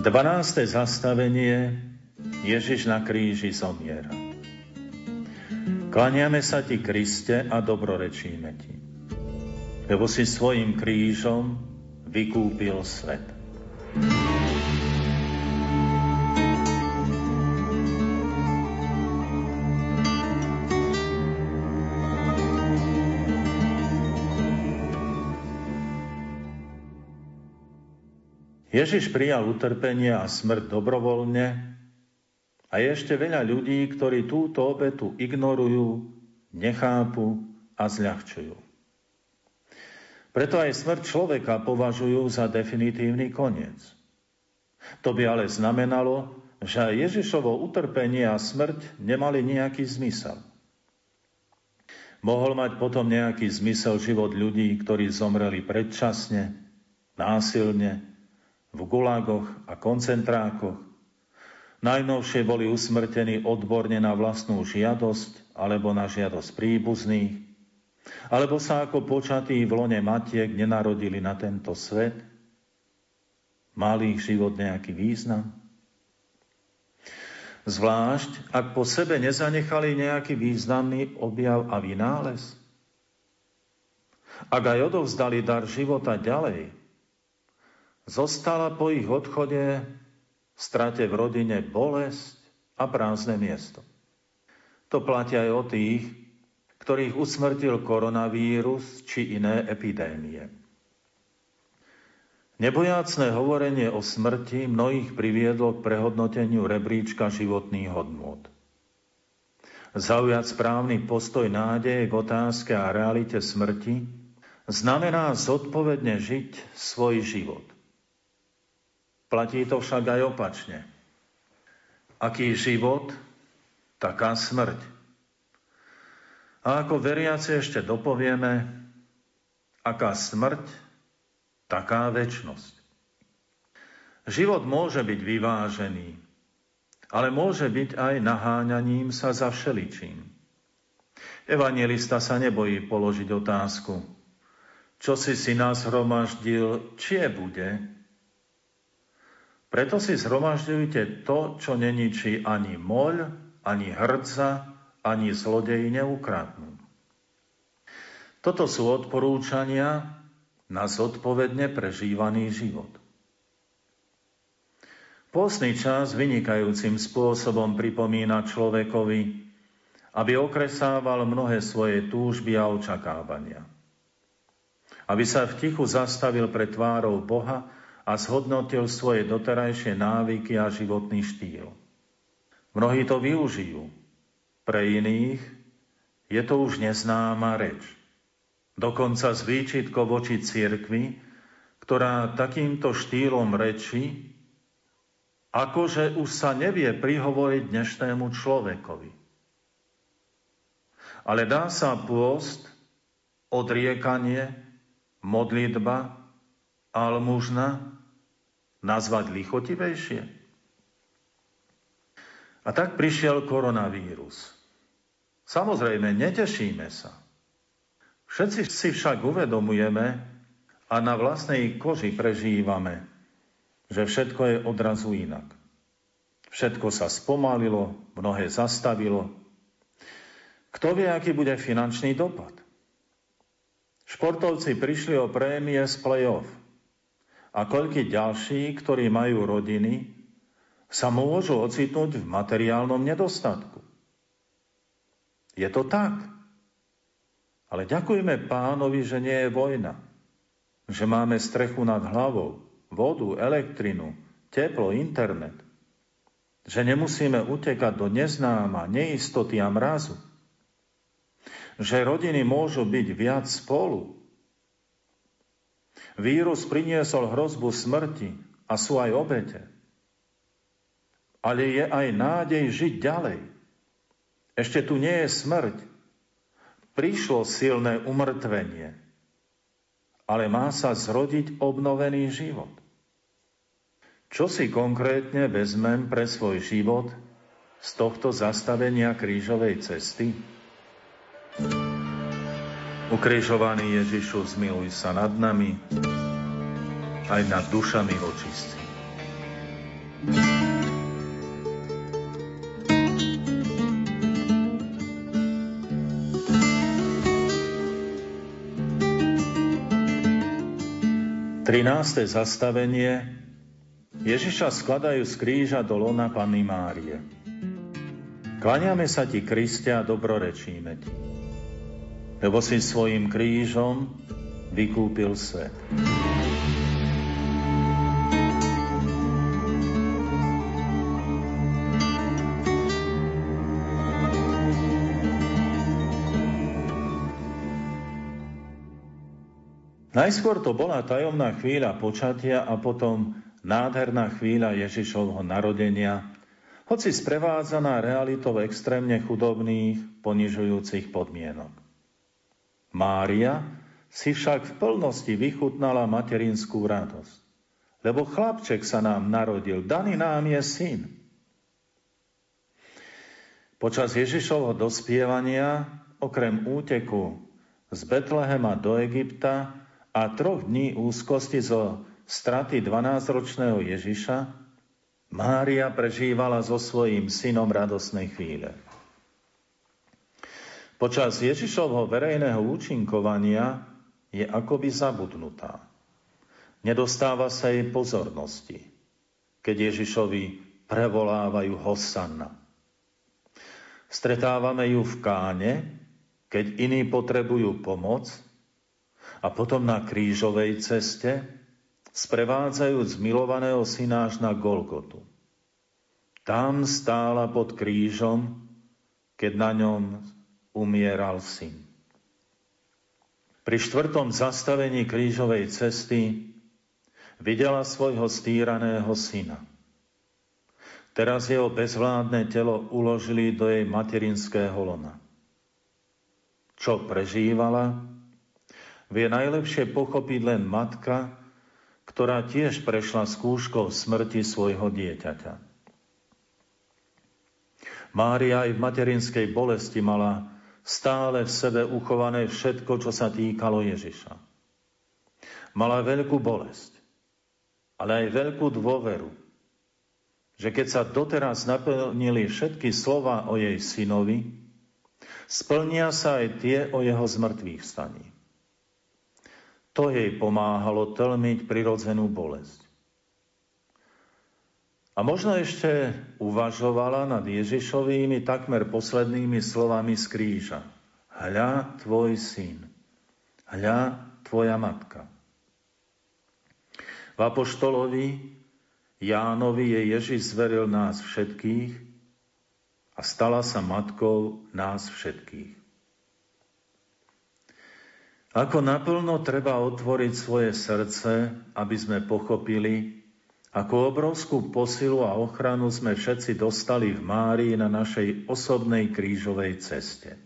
12. zastavenie Ježiš na kríži zomiera. Klaniame sa ti, Kriste, a dobrorečíme ti, lebo si svojim krížom vykúpil svet. Ježiš prijal utrpenie a smrť dobrovoľne a je ešte veľa ľudí, ktorí túto obetu ignorujú, nechápu a zľahčujú. Preto aj smrť človeka považujú za definitívny koniec. To by ale znamenalo, že aj Ježišovo utrpenie a smrť nemali nejaký zmysel. Mohol mať potom nejaký zmysel život ľudí, ktorí zomreli predčasne, násilne, v gulagoch a koncentrákoch. Najnovšie boli usmrtení odborne na vlastnú žiadosť alebo na žiadosť príbuzných, alebo sa ako počatí v lone matiek nenarodili na tento svet. Mali ich život nejaký význam? Zvlášť, ak po sebe nezanechali nejaký významný objav a vynález. Ak aj odovzdali dar života ďalej, Zostala po ich odchode strate v rodine bolesť a prázdne miesto. To platia aj o tých, ktorých usmrtil koronavírus či iné epidémie. Nebojácné hovorenie o smrti mnohých priviedlo k prehodnoteniu rebríčka životných hodnôt. Zaujať správny postoj nádeje k otázke a realite smrti znamená zodpovedne žiť svoj život. Platí to však aj opačne. Aký život, taká smrť. A ako veriaci ešte dopovieme, aká smrť, taká väčnosť. Život môže byť vyvážený, ale môže byť aj naháňaním sa za všeličím. Evangelista sa nebojí položiť otázku, čo si si nás hromaždil, čie bude? Preto si zhromažďujte to, čo neničí ani moľ, ani hrdza, ani zlodeji neukradnú. Toto sú odporúčania na zodpovedne prežívaný život. Pôstny čas vynikajúcim spôsobom pripomína človekovi, aby okresával mnohé svoje túžby a očakávania. Aby sa v tichu zastavil pred tvárou Boha a zhodnotil svoje doterajšie návyky a životný štýl. Mnohí to využijú. Pre iných je to už neznáma reč. Dokonca z výčitkov voči cirkvi, ktorá takýmto štýlom reči akože už sa nevie prihovoriť dnešnému človekovi. Ale dá sa pôst, odriekanie, modlitba, almužna nazvať lichotivejšie? A tak prišiel koronavírus. Samozrejme, netešíme sa. Všetci si však uvedomujeme a na vlastnej koži prežívame, že všetko je odrazu inak. Všetko sa spomalilo, mnohé zastavilo. Kto vie, aký bude finančný dopad? Športovci prišli o prémie z play-off. A koľky ďalší, ktorí majú rodiny, sa môžu ocitnúť v materiálnom nedostatku. Je to tak. Ale ďakujeme pánovi, že nie je vojna. Že máme strechu nad hlavou vodu, elektrinu, teplo, internet. Že nemusíme utekať do neznáma, neistoty a mrazu. Že rodiny môžu byť viac spolu. Vírus priniesol hrozbu smrti a sú aj obete. Ale je aj nádej žiť ďalej. Ešte tu nie je smrť. Prišlo silné umrtvenie, ale má sa zrodiť obnovený život. Čo si konkrétne vezmem pre svoj život z tohto zastavenia krížovej cesty? Ukrižovaný Ježišu, zmiluj sa nad nami, aj nad dušami očistí. Trináste zastavenie Ježiša skladajú z kríža do lona Panny Márie. Kláňame sa ti, Kriste, a dobrorečíme ti, lebo si svojim krížom vykúpil svet. Najskôr to bola tajomná chvíľa počatia a potom nádherná chvíľa Ježišovho narodenia, hoci sprevádzaná realitou extrémne chudobných, ponižujúcich podmienok. Mária si však v plnosti vychutnala materinskú radosť, lebo chlapček sa nám narodil, daný nám je syn. Počas Ježišovho dospievania, okrem úteku z Betlehema do Egypta a troch dní úzkosti zo straty 12-ročného Ježiša, Mária prežívala so svojím synom radosnej chvíle. Počas Ježišovho verejného účinkovania je akoby zabudnutá. Nedostáva sa jej pozornosti, keď Ježišovi prevolávajú Hosanna. Stretávame ju v káne, keď iní potrebujú pomoc a potom na krížovej ceste, sprevádzajúc milovaného syna až na Golgotu. Tam stála pod krížom, keď na ňom umieral syn. Pri štvrtom zastavení krížovej cesty videla svojho stýraného syna. Teraz jeho bezvládne telo uložili do jej materinského lona. Čo prežívala, vie najlepšie pochopiť len matka, ktorá tiež prešla skúškou smrti svojho dieťaťa. Mária aj v materinskej bolesti mala stále v sebe uchované všetko, čo sa týkalo Ježiša. Mala veľkú bolesť, ale aj veľkú dôveru, že keď sa doteraz naplnili všetky slova o jej synovi, splnia sa aj tie o jeho zmrtvých staní. To jej pomáhalo tlmiť prirodzenú bolesť. A možno ešte uvažovala nad Ježišovými takmer poslednými slovami z kríža. Hľa tvoj syn, hľa tvoja matka. V Apoštolovi Jánovi je Ježiš zveril nás všetkých a stala sa matkou nás všetkých. Ako naplno treba otvoriť svoje srdce, aby sme pochopili, ako obrovskú posilu a ochranu sme všetci dostali v Márii na našej osobnej krížovej ceste.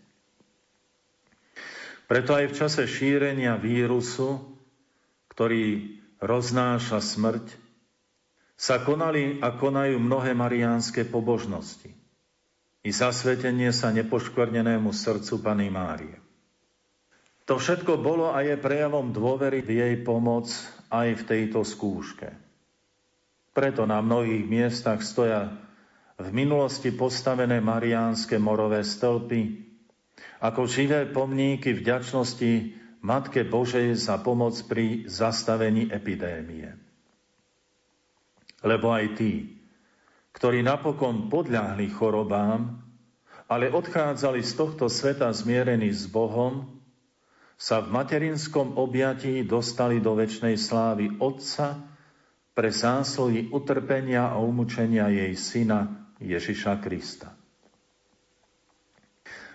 Preto aj v čase šírenia vírusu, ktorý roznáša smrť, sa konali a konajú mnohé mariánske pobožnosti i zasvetenie sa nepoškvrnenému srdcu Pany Márie. To všetko bolo a je prejavom dôvery v jej pomoc aj v tejto skúške. Preto na mnohých miestach stoja v minulosti postavené mariánske morové stĺpy ako živé pomníky vďačnosti Matke Božej za pomoc pri zastavení epidémie. Lebo aj tí, ktorí napokon podľahli chorobám, ale odchádzali z tohto sveta zmierení s Bohom, sa v materinskom objatí dostali do väčšnej slávy Otca pre zásluhy utrpenia a umúčenia jej syna Ježiša Krista.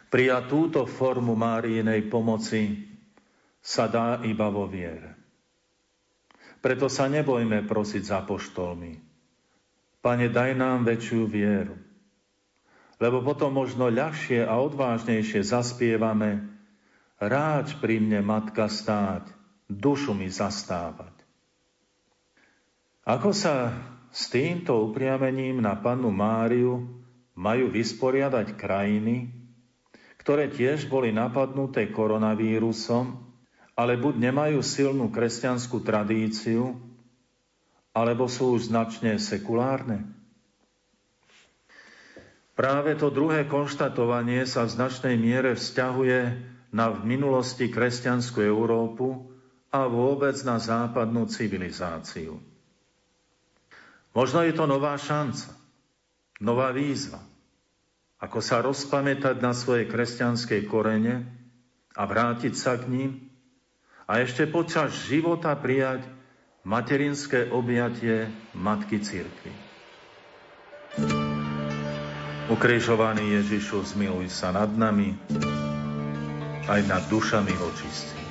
Prijať túto formu Máriinej pomoci sa dá iba vo viere. Preto sa nebojme prosiť za poštolmi. Pane, daj nám väčšiu vieru, lebo potom možno ľahšie a odvážnejšie zaspievame Ráč pri mne, matka, stáť, dušu mi zastávať. Ako sa s týmto upriamením na pannu Máriu majú vysporiadať krajiny, ktoré tiež boli napadnuté koronavírusom, ale buď nemajú silnú kresťanskú tradíciu, alebo sú už značne sekulárne? Práve to druhé konštatovanie sa v značnej miere vzťahuje na v minulosti kresťanskú Európu a vôbec na západnú civilizáciu. Možno je to nová šanca, nová výzva, ako sa rozpamätať na svoje kresťanské korene a vrátiť sa k ním a ešte počas života prijať materinské objatie Matky Církvy. Ukrižovaný Ježišu, zmiluj sa nad nami, aj nad dušami očistí.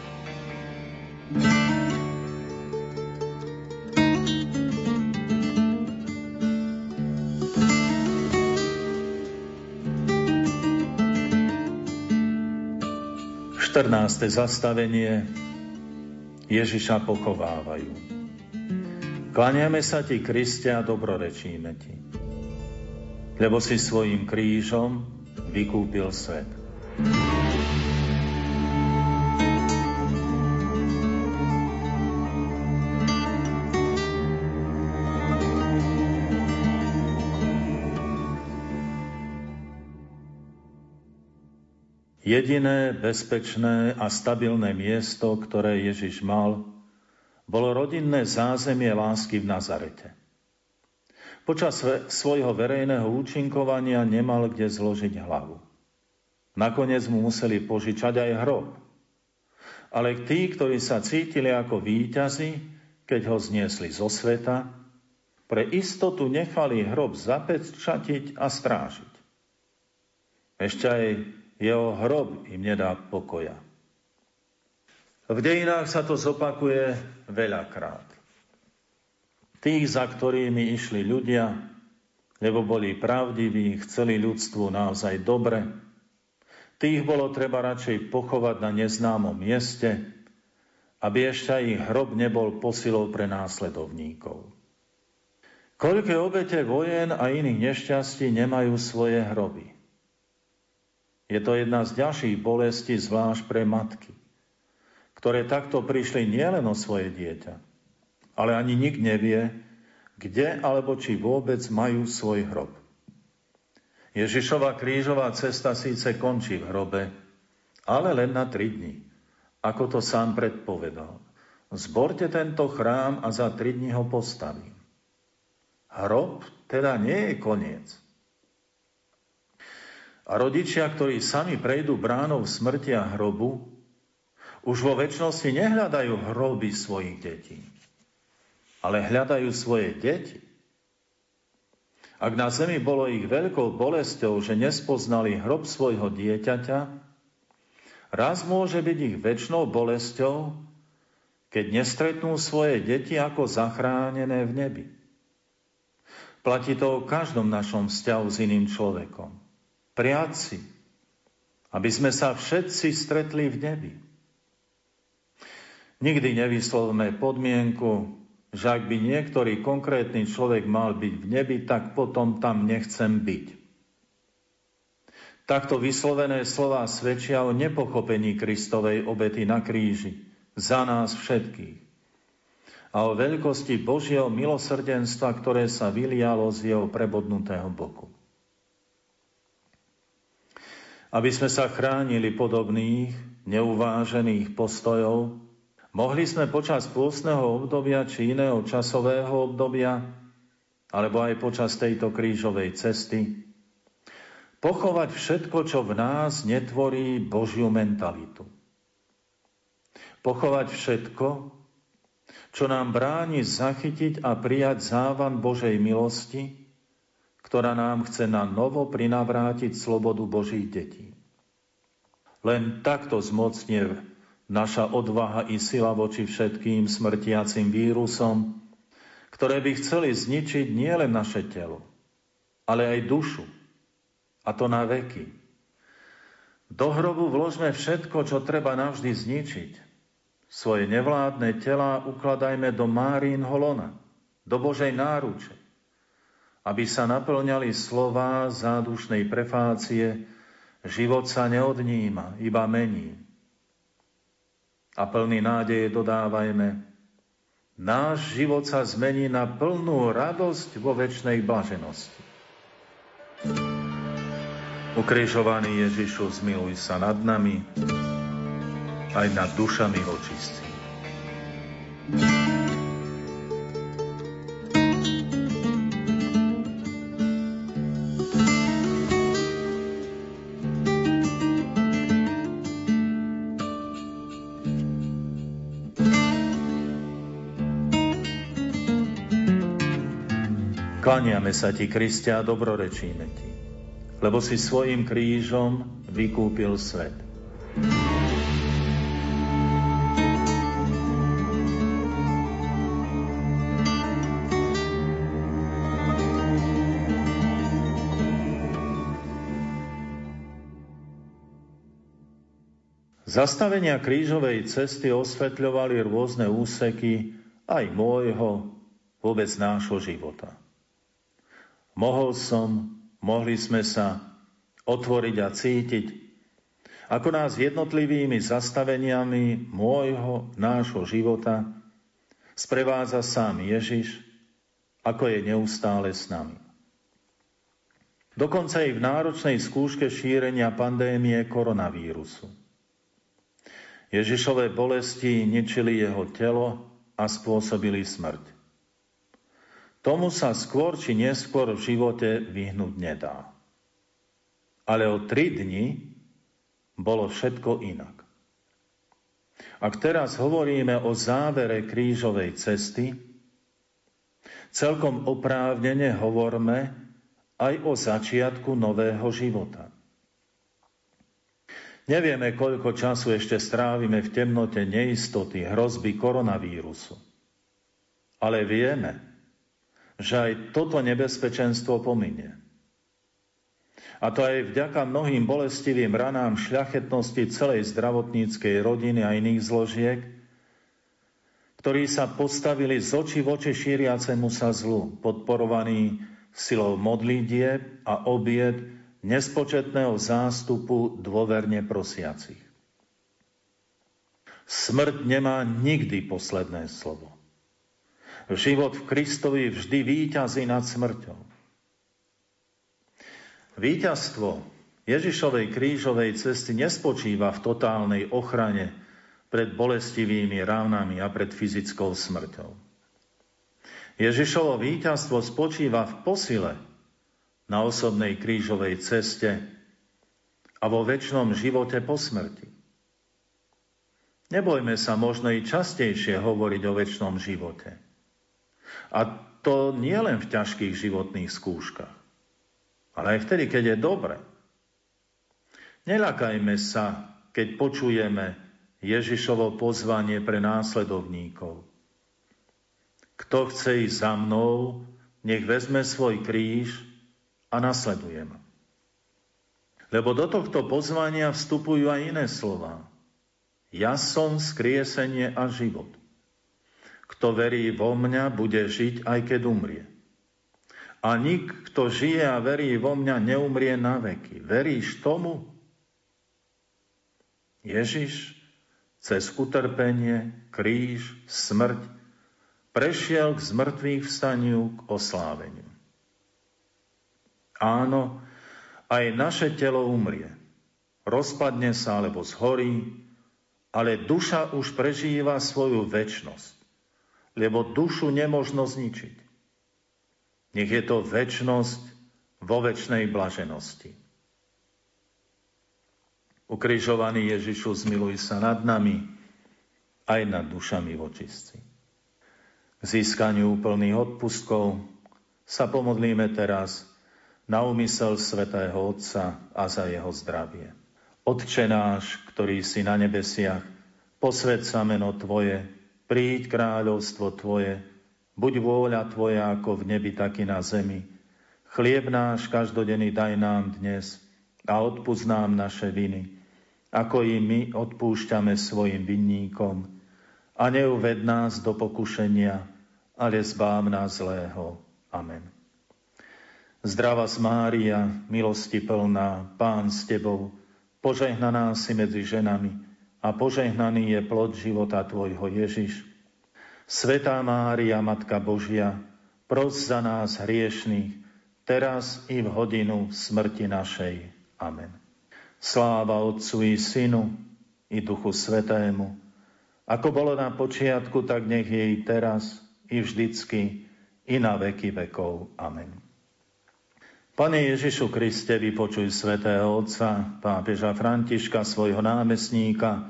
14. zastavenie Ježiša pochovávajú. Klaniame sa ti, Kriste, a dobrorečíme ti, lebo si svojim krížom vykúpil svet. Jediné bezpečné a stabilné miesto, ktoré Ježiš mal, bolo rodinné zázemie lásky v Nazarete. Počas svojho verejného účinkovania nemal kde zložiť hlavu. Nakoniec mu museli požičať aj hrob. Ale tí, ktorí sa cítili ako víťazi, keď ho zniesli zo sveta, pre istotu nechali hrob zapečatiť a strážiť. Ešte aj jeho hrob im nedá pokoja. V dejinách sa to zopakuje veľakrát. Tých, za ktorými išli ľudia, lebo boli pravdiví, chceli ľudstvu naozaj dobre, tých bolo treba radšej pochovať na neznámom mieste, aby ešte ich hrob nebol posilou pre následovníkov. Koľké obete vojen a iných nešťastí nemajú svoje hroby. Je to jedna z ďalších bolestí, zvlášť pre matky, ktoré takto prišli nielen o svoje dieťa, ale ani nik nevie, kde alebo či vôbec majú svoj hrob. Ježišova krížová cesta síce končí v hrobe, ale len na tri dni, ako to sám predpovedal. Zborte tento chrám a za tri dni ho postavím. Hrob teda nie je koniec. A rodičia, ktorí sami prejdú bránou smrti a hrobu, už vo väčšnosti nehľadajú hroby svojich detí, ale hľadajú svoje deti. Ak na zemi bolo ich veľkou bolesťou, že nespoznali hrob svojho dieťaťa, raz môže byť ich väčšnou bolesťou, keď nestretnú svoje deti ako zachránené v nebi. Platí to o každom našom vzťahu s iným človekom. Priať si, aby sme sa všetci stretli v nebi. Nikdy nevyslovme podmienku, že ak by niektorý konkrétny človek mal byť v nebi, tak potom tam nechcem byť. Takto vyslovené slova svedčia o nepochopení Kristovej obety na kríži za nás všetkých a o veľkosti Božieho milosrdenstva, ktoré sa vylialo z jeho prebodnutého boku. Aby sme sa chránili podobných neuvážených postojov, Mohli sme počas pôstneho obdobia či iného časového obdobia, alebo aj počas tejto krížovej cesty, pochovať všetko, čo v nás netvorí Božiu mentalitu. Pochovať všetko, čo nám bráni zachytiť a prijať závan Božej milosti, ktorá nám chce na novo prinavrátiť slobodu Božích detí. Len takto zmocnie naša odvaha i sila voči všetkým smrtiacim vírusom, ktoré by chceli zničiť nielen naše telo, ale aj dušu, a to na veky. Do hrobu vložme všetko, čo treba navždy zničiť. Svoje nevládne tela ukladajme do Márín holona, do Božej náruče, aby sa naplňali slová zádušnej prefácie, život sa neodníma, iba mení a plný nádeje dodávajme, náš život sa zmení na plnú radosť vo väčšnej blaženosti. Ukrižovaný Ježišu, zmiluj sa nad nami, aj nad dušami očistí. Kláňame sa ti, Kristia, a dobrorečíme ti, lebo si svojim krížom vykúpil svet. Zastavenia krížovej cesty osvetľovali rôzne úseky aj môjho, vôbec nášho života. Mohol som, mohli sme sa otvoriť a cítiť, ako nás jednotlivými zastaveniami môjho, nášho života sprevádza sám Ježiš, ako je neustále s nami. Dokonca i v náročnej skúške šírenia pandémie koronavírusu. Ježišové bolesti ničili jeho telo a spôsobili smrť. Tomu sa skôr či neskôr v živote vyhnúť nedá. Ale o tri dni bolo všetko inak. Ak teraz hovoríme o závere krížovej cesty, celkom oprávnene hovorme aj o začiatku nového života. Nevieme, koľko času ešte strávime v temnote neistoty, hrozby koronavírusu. Ale vieme, že aj toto nebezpečenstvo pominie. A to aj vďaka mnohým bolestivým ranám šľachetnosti celej zdravotníckej rodiny a iných zložiek, ktorí sa postavili z oči v oči šíriacemu sa zlu, podporovaní silou modlitieb a obied nespočetného zástupu dôverne prosiacich. Smrť nemá nikdy posledné slovo. Život v Kristovi vždy výťazí nad smrťou. Výťazstvo Ježišovej krížovej cesty nespočíva v totálnej ochrane pred bolestivými ránami a pred fyzickou smrťou. Ježišovo víťazstvo spočíva v posile na osobnej krížovej ceste a vo väčšnom živote po smrti. Nebojme sa možno i častejšie hovoriť o väčšnom živote. A to nie len v ťažkých životných skúškach, ale aj vtedy, keď je dobre. Nelakajme sa, keď počujeme Ježišovo pozvanie pre následovníkov. Kto chce ísť za mnou, nech vezme svoj kríž a nasleduje. Lebo do tohto pozvania vstupujú aj iné slova. Ja som skriesenie a život. Kto verí vo mňa, bude žiť, aj keď umrie. A nik, kto žije a verí vo mňa, neumrie na veky. Veríš tomu? Ježiš cez utrpenie, kríž, smrť prešiel k zmrtvých vstaniu, k osláveniu. Áno, aj naše telo umrie. Rozpadne sa alebo zhorí, ale duša už prežíva svoju väčnosť, lebo dušu nemožno zničiť. Nech je to väčnosť vo väčšnej blaženosti. Ukrižovaný Ježišu, zmiluj sa nad nami, aj nad dušami v očistci. K získaniu úplných odpustkov sa pomodlíme teraz na úmysel svätého Otca a za jeho zdravie. Otče náš, ktorý si na nebesiach, posved sa meno Tvoje, príď kráľovstvo Tvoje, buď vôľa Tvoja ako v nebi, tak i na zemi. Chlieb náš každodenný daj nám dnes a odpúsť nám naše viny, ako i my odpúšťame svojim vinníkom. A neuved nás do pokušenia, ale zbáv nás zlého. Amen. Zdrava Mária, milosti plná, Pán s Tebou, Požehnaná si medzi ženami a požehnaný je plod života Tvojho Ježiš. Svetá Mária, Matka Božia, pros za nás hriešných, teraz i v hodinu smrti našej. Amen. Sláva Otcu i Synu i Duchu Svetému, ako bolo na počiatku, tak nech je i teraz, i vždycky, i na veky vekov. Amen. Pane Ježišu Kriste, vypočuj svätého Otca, pápeža Františka, svojho námestníka,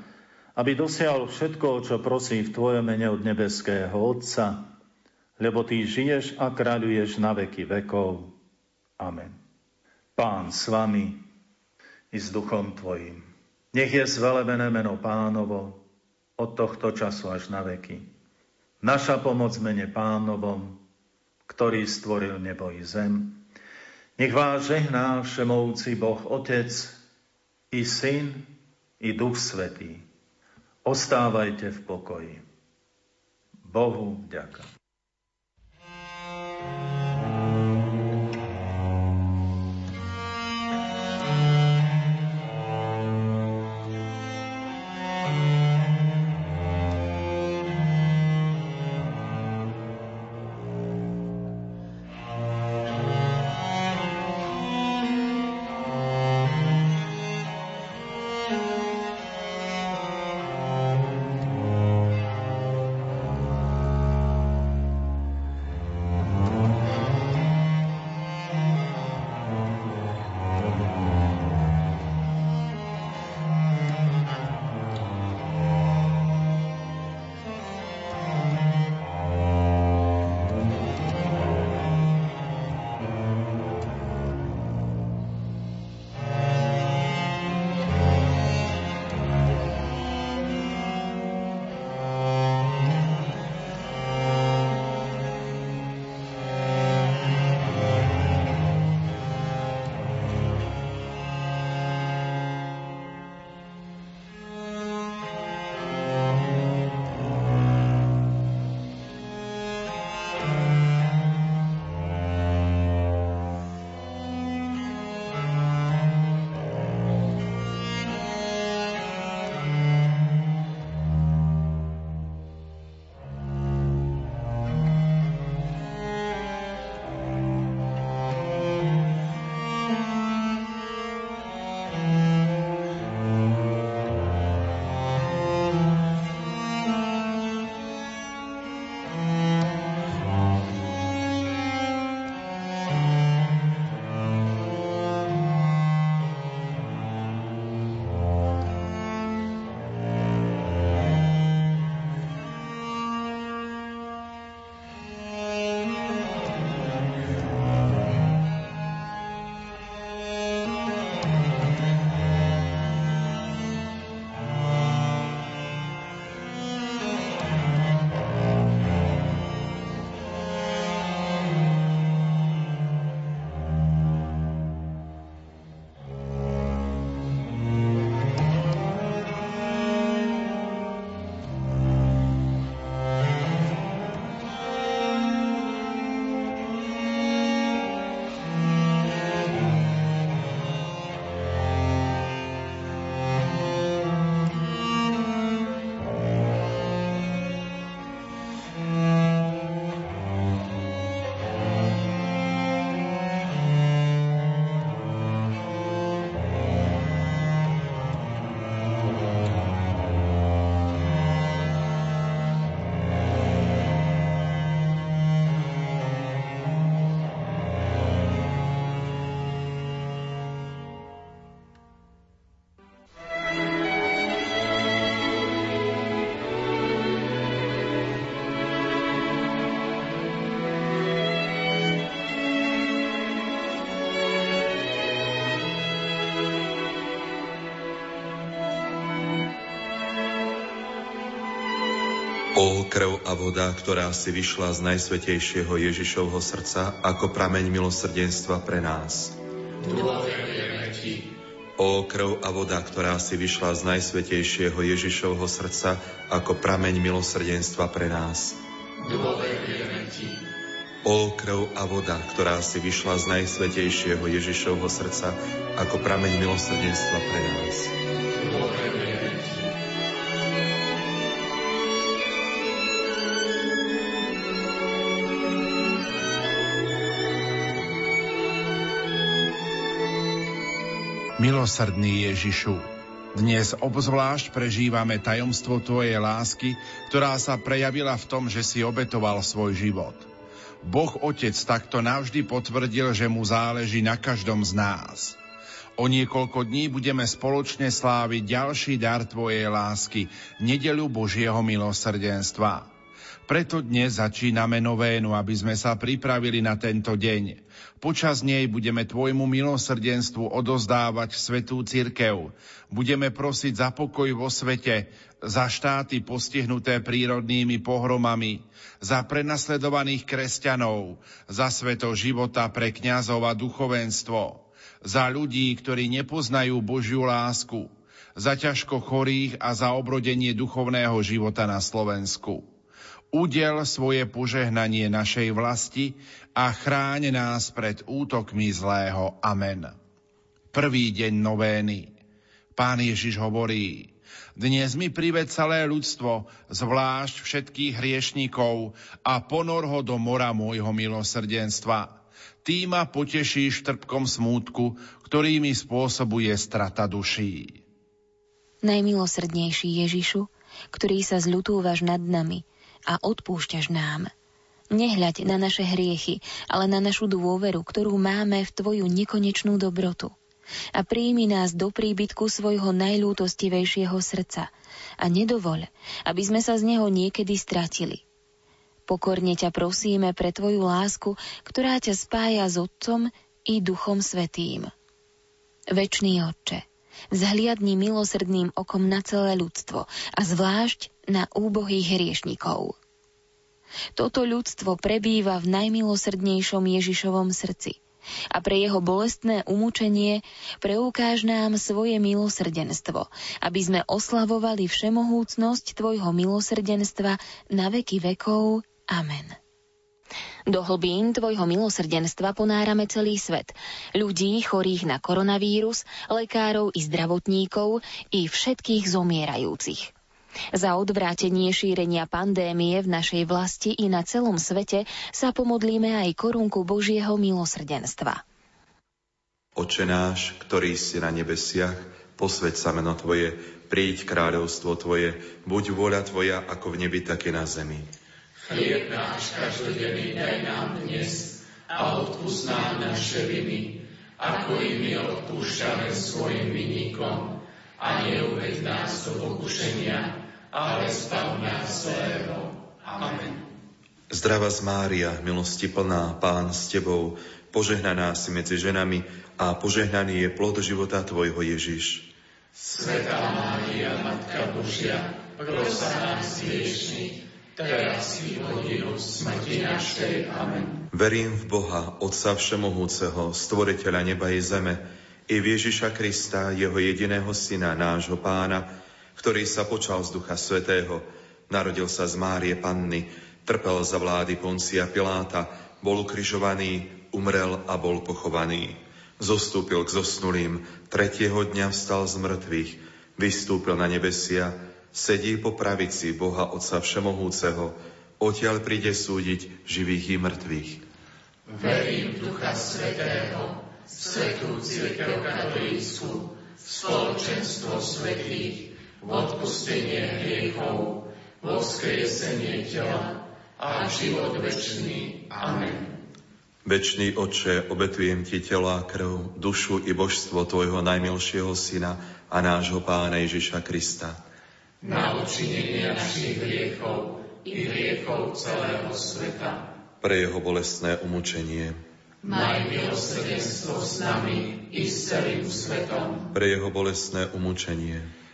aby dosiahol všetko, čo prosí v Tvojom mene od nebeského Otca, lebo Ty žiješ a kráľuješ na veky vekov. Amen. Pán s vami i s duchom Tvojim. Nech je zvelebené meno pánovo od tohto času až na veky. Naša pomoc mene pánovom, ktorý stvoril nebo i zem, nech vás žehná všemovúci Boh Otec, i Syn, i Duch Svetý. Ostávajte v pokoji. Bohu vďaka. Krv a voda, ktorá si vyšla z najsvetejšieho Ježišovho srdca ako prameň milosrdenstva pre nás. O krv a voda, ktorá si vyšla z najsvetejšieho Ježišovho srdca ako prameň milosrdenstva pre nás. O krv a voda, ktorá si vyšla z najsvetejšieho Ježišovho srdca ako prameň milosrdenstva pre nás. Milosrdný Ježišu, dnes obzvlášť prežívame tajomstvo Tvojej lásky, ktorá sa prejavila v tom, že si obetoval svoj život. Boh Otec takto navždy potvrdil, že mu záleží na každom z nás. O niekoľko dní budeme spoločne sláviť ďalší dar Tvojej lásky, nedelu Božieho milosrdenstva. Preto dnes začíname novénu, aby sme sa pripravili na tento deň. Počas nej budeme Tvojmu milosrdenstvu odozdávať Svetú Cirkev. Budeme prosiť za pokoj vo svete, za štáty postihnuté prírodnými pohromami, za prenasledovaných kresťanov, za sveto života pre kňazov a duchovenstvo, za ľudí, ktorí nepoznajú Božiu lásku, za ťažko chorých a za obrodenie duchovného života na Slovensku udel svoje požehnanie našej vlasti a chráň nás pred útokmi zlého. Amen. Prvý deň novény. Pán Ježiš hovorí, dnes mi prived celé ľudstvo, zvlášť všetkých hriešníkov a ponor ho do mora môjho milosrdenstva. Ty ma potešíš trpkom smútku, ktorý mi spôsobuje strata duší. Najmilosrdnejší Ježišu, ktorý sa zľutúvaš nad nami, a odpúšťaš nám. Nehľaď na naše hriechy, ale na našu dôveru, ktorú máme v Tvoju nekonečnú dobrotu. A príjmi nás do príbytku svojho najlútostivejšieho srdca a nedovoľ, aby sme sa z neho niekedy stratili. Pokorne ťa prosíme pre Tvoju lásku, ktorá ťa spája s Otcom i Duchom Svetým. Večný Otče, vzhliadni milosrdným okom na celé ľudstvo a zvlášť na úbohých hriešnikov. Toto ľudstvo prebýva v najmilosrdnejšom Ježišovom srdci a pre jeho bolestné umúčenie preukáž nám svoje milosrdenstvo, aby sme oslavovali všemohúcnosť Tvojho milosrdenstva na veky vekov. Amen. Do hlbín Tvojho milosrdenstva ponárame celý svet. Ľudí chorých na koronavírus, lekárov i zdravotníkov i všetkých zomierajúcich. Za odvrátenie šírenia pandémie v našej vlasti i na celom svete sa pomodlíme aj korunku Božieho milosrdenstva. Oče náš, ktorý si na nebesiach, posveď sa meno Tvoje, príď kráľovstvo Tvoje, buď vôľa Tvoja ako v nebi, tak i na zemi. Chlieb náš každodenný daj nám dnes a odpúsť nám naše viny, ako i my odpúšťame svojim vinníkom a neuved nás do pokušenia, ale zbav nás zlého. Amen. Zdravá z Mária, milosti plná, Pán s Tebou, požehnaná si medzi ženami a požehnaný je plod života Tvojho Ježiš. Svetá Mária, Matka Božia, pros za nás hriešných, teraz i hodinu smrti našej. Amen. Verím v Boha, Otca Všemohúceho, Stvoriteľa neba i zeme, i v Ježiša Krista, Jeho jediného Syna, nášho Pána, ktorý sa počal z Ducha Svetého, narodil sa z Márie Panny, trpel za vlády Poncia Piláta, bol ukrižovaný, umrel a bol pochovaný. Zostúpil k zosnulým, tretieho dňa vstal z mŕtvych, vystúpil na nebesia, sedí po pravici Boha Otca Všemohúceho, odtiaľ príde súdiť živých i mŕtvych. Verím Ducha Svetého, Svetú Církev Katolícku, spoločenstvo svetých, odpustenie hriechov, vo vzkriesenie tela a život večný. Amen. Večný Oče, obetujem Ti tela, krv, dušu i božstvo Tvojho najmilšieho Syna a nášho Pána Ježiša Krista. Na učinenie našich hriechov i hriechov celého sveta. Pre Jeho bolestné umúčenie. Maj milosrdenstvo s nami i s celým svetom. Pre Jeho bolestné umúčenie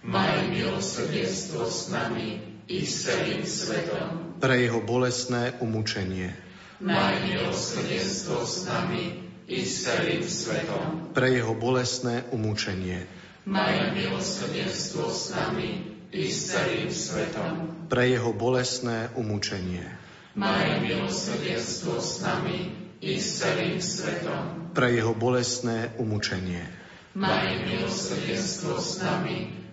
Maj milosrdenstvo s nami i s celým svetom. Pre jeho bolestné umúčenie. Maj milosrdenstvo s nami i s celým svetom. Pre jeho bolestné umúčenie. Maj milosrdenstvo s nami i s celým svetom. Pre jeho bolestné umúčenie maj milosrdenstvo s nami i s celým svetom. Pre jeho bolestné umúčenie. Maj milosrdenstvo s nami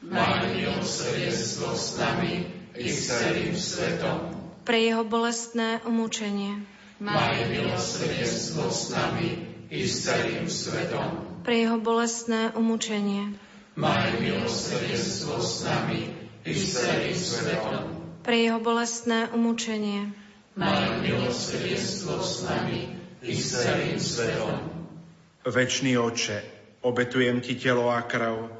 Maj milosrdenstvo s nami i s celým svetom. Pre jeho bolestné umúčenie. Maj milosrdenstvo s nami i s celým svetom. Pre jeho bolestné umúčenie. Maj milosrdenstvo s nami i s celým svetom. Pre jeho bolestné umúčenie. Maj milosrdenstvo s nami i s celým svetom. Večný Oče, obetujem Ti telo a krv,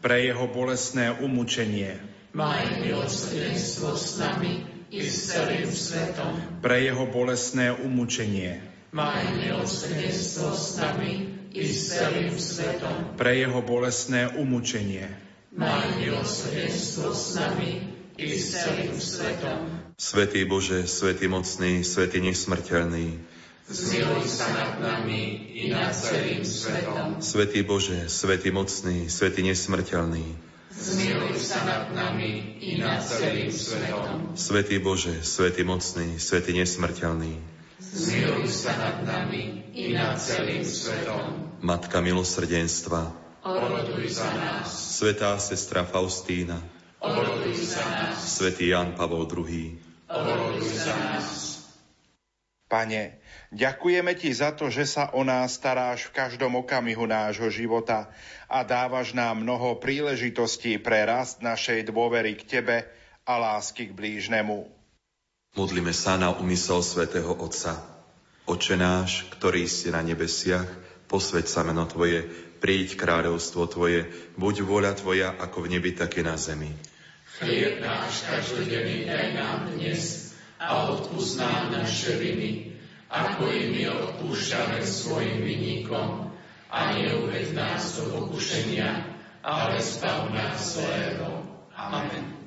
Pre Jeho bolestné umúčenie, Maj milosrdenstvo s nami i s celým svetom. pre Jeho bolestné umúčenie, Maj milosrdenstvo s nami i s celým svetom. pre Jeho bolestné umúčenie, Maj milosrdenstvo s nami i s celým svetom. Svetý Bože, Svetý mocný, Svetý nesmrteľný, Zmiluj sa nad nami i nad celým svetom. Svetý Bože, Svetý mocný, Svetý nesmrteľný, Zmiluj sa nad nami i nad celým svetom. Svetý Bože, Svetý mocný, Svetý nesmrteľný, Zmiluj sa nad nami i nad celým svetom. Matka milosrdenstva, Oroduj za nás, Svetá sestra Faustína, oroduj za nás, Svetý Jan Pavol II, oroduj za nás. Pane, ďakujeme Ti za to, že sa o nás staráš v každom okamihu nášho života a dávaš nám mnoho príležitostí pre rast našej dôvery k Tebe a lásky k blížnemu. Modlíme sa na úmysel svätého Otca. Oče náš, ktorý si na nebesiach, posveď sa meno Tvoje, príď kráľovstvo Tvoje, buď vôľa Tvoja ako v nebi, tak i na zemi. Chlieb náš každodenný daj nám dnes a odpúsť nám naše viny, ako i my odpúšťame svojim vinníkom. A neuved nás do pokušenia, ale zbav nás zlého. Amen.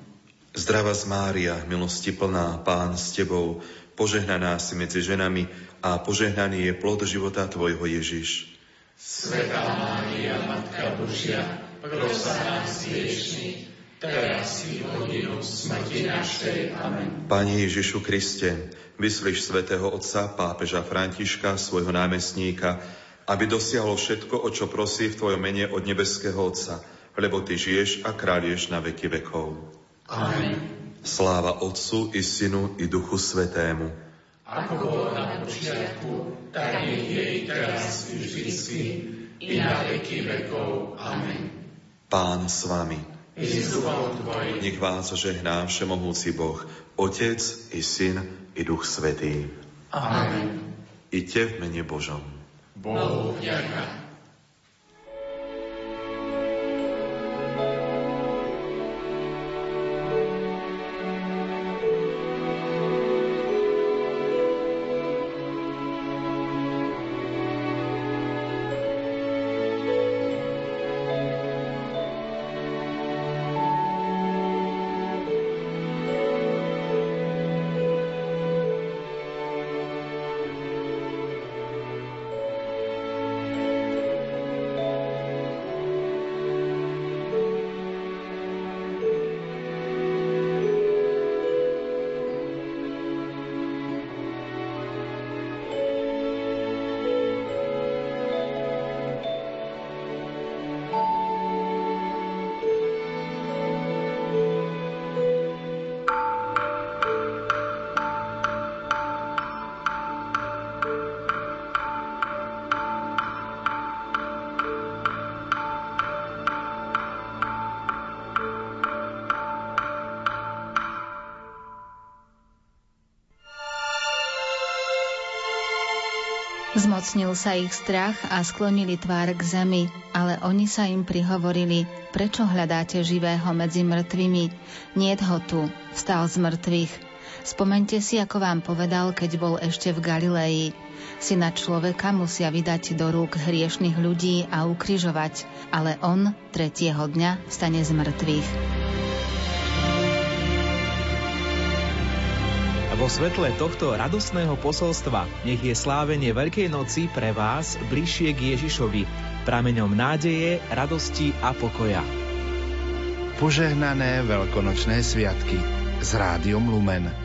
Zdravá z Mária, milosti plná, Pán s Tebou, požehnaná si medzi ženami a požehnaný je plod života Tvojho Ježiš. Svetá Mária, Matka Božia, pros za nás hriešných, teraz i hodinu smrti našej. Amen. Pane Ježišu Kriste, vyslíš svätého Otca pápeža Františka, svojho námestníka, aby dosiahol všetko, o čo prosí v Tvojom mene od nebeského Otca, lebo Ty žiješ a kráľuješ na veky vekov. Amen. Sláva Otcu i Synu i Duchu Svetému. Ako bolo na počiatku, tak je i teraz i vždycky, i na veky vekov. Amen. Pán s vami. Nech vás žehná Všemohúci Boh, Otec i Syn i Duch Svetý. Amen. Iďte v mene Božom. Bohu vďaka. Zmocnil sa ich strach a sklonili tvár k zemi, ale oni sa im prihovorili, prečo hľadáte živého medzi mŕtvými? Niet ho tu, vstal z mŕtvych. Spomente si, ako vám povedal, keď bol ešte v Galilei. Syna človeka musia vydať do rúk hriešných ľudí a ukrižovať, ale on tretieho dňa stane z mŕtvych. Vo svetle tohto radostného posolstva nech je slávenie Veľkej noci pre vás bližšie k Ježišovi, prameňom nádeje, radosti a pokoja. Požehnané veľkonočné sviatky s rádiom Lumen.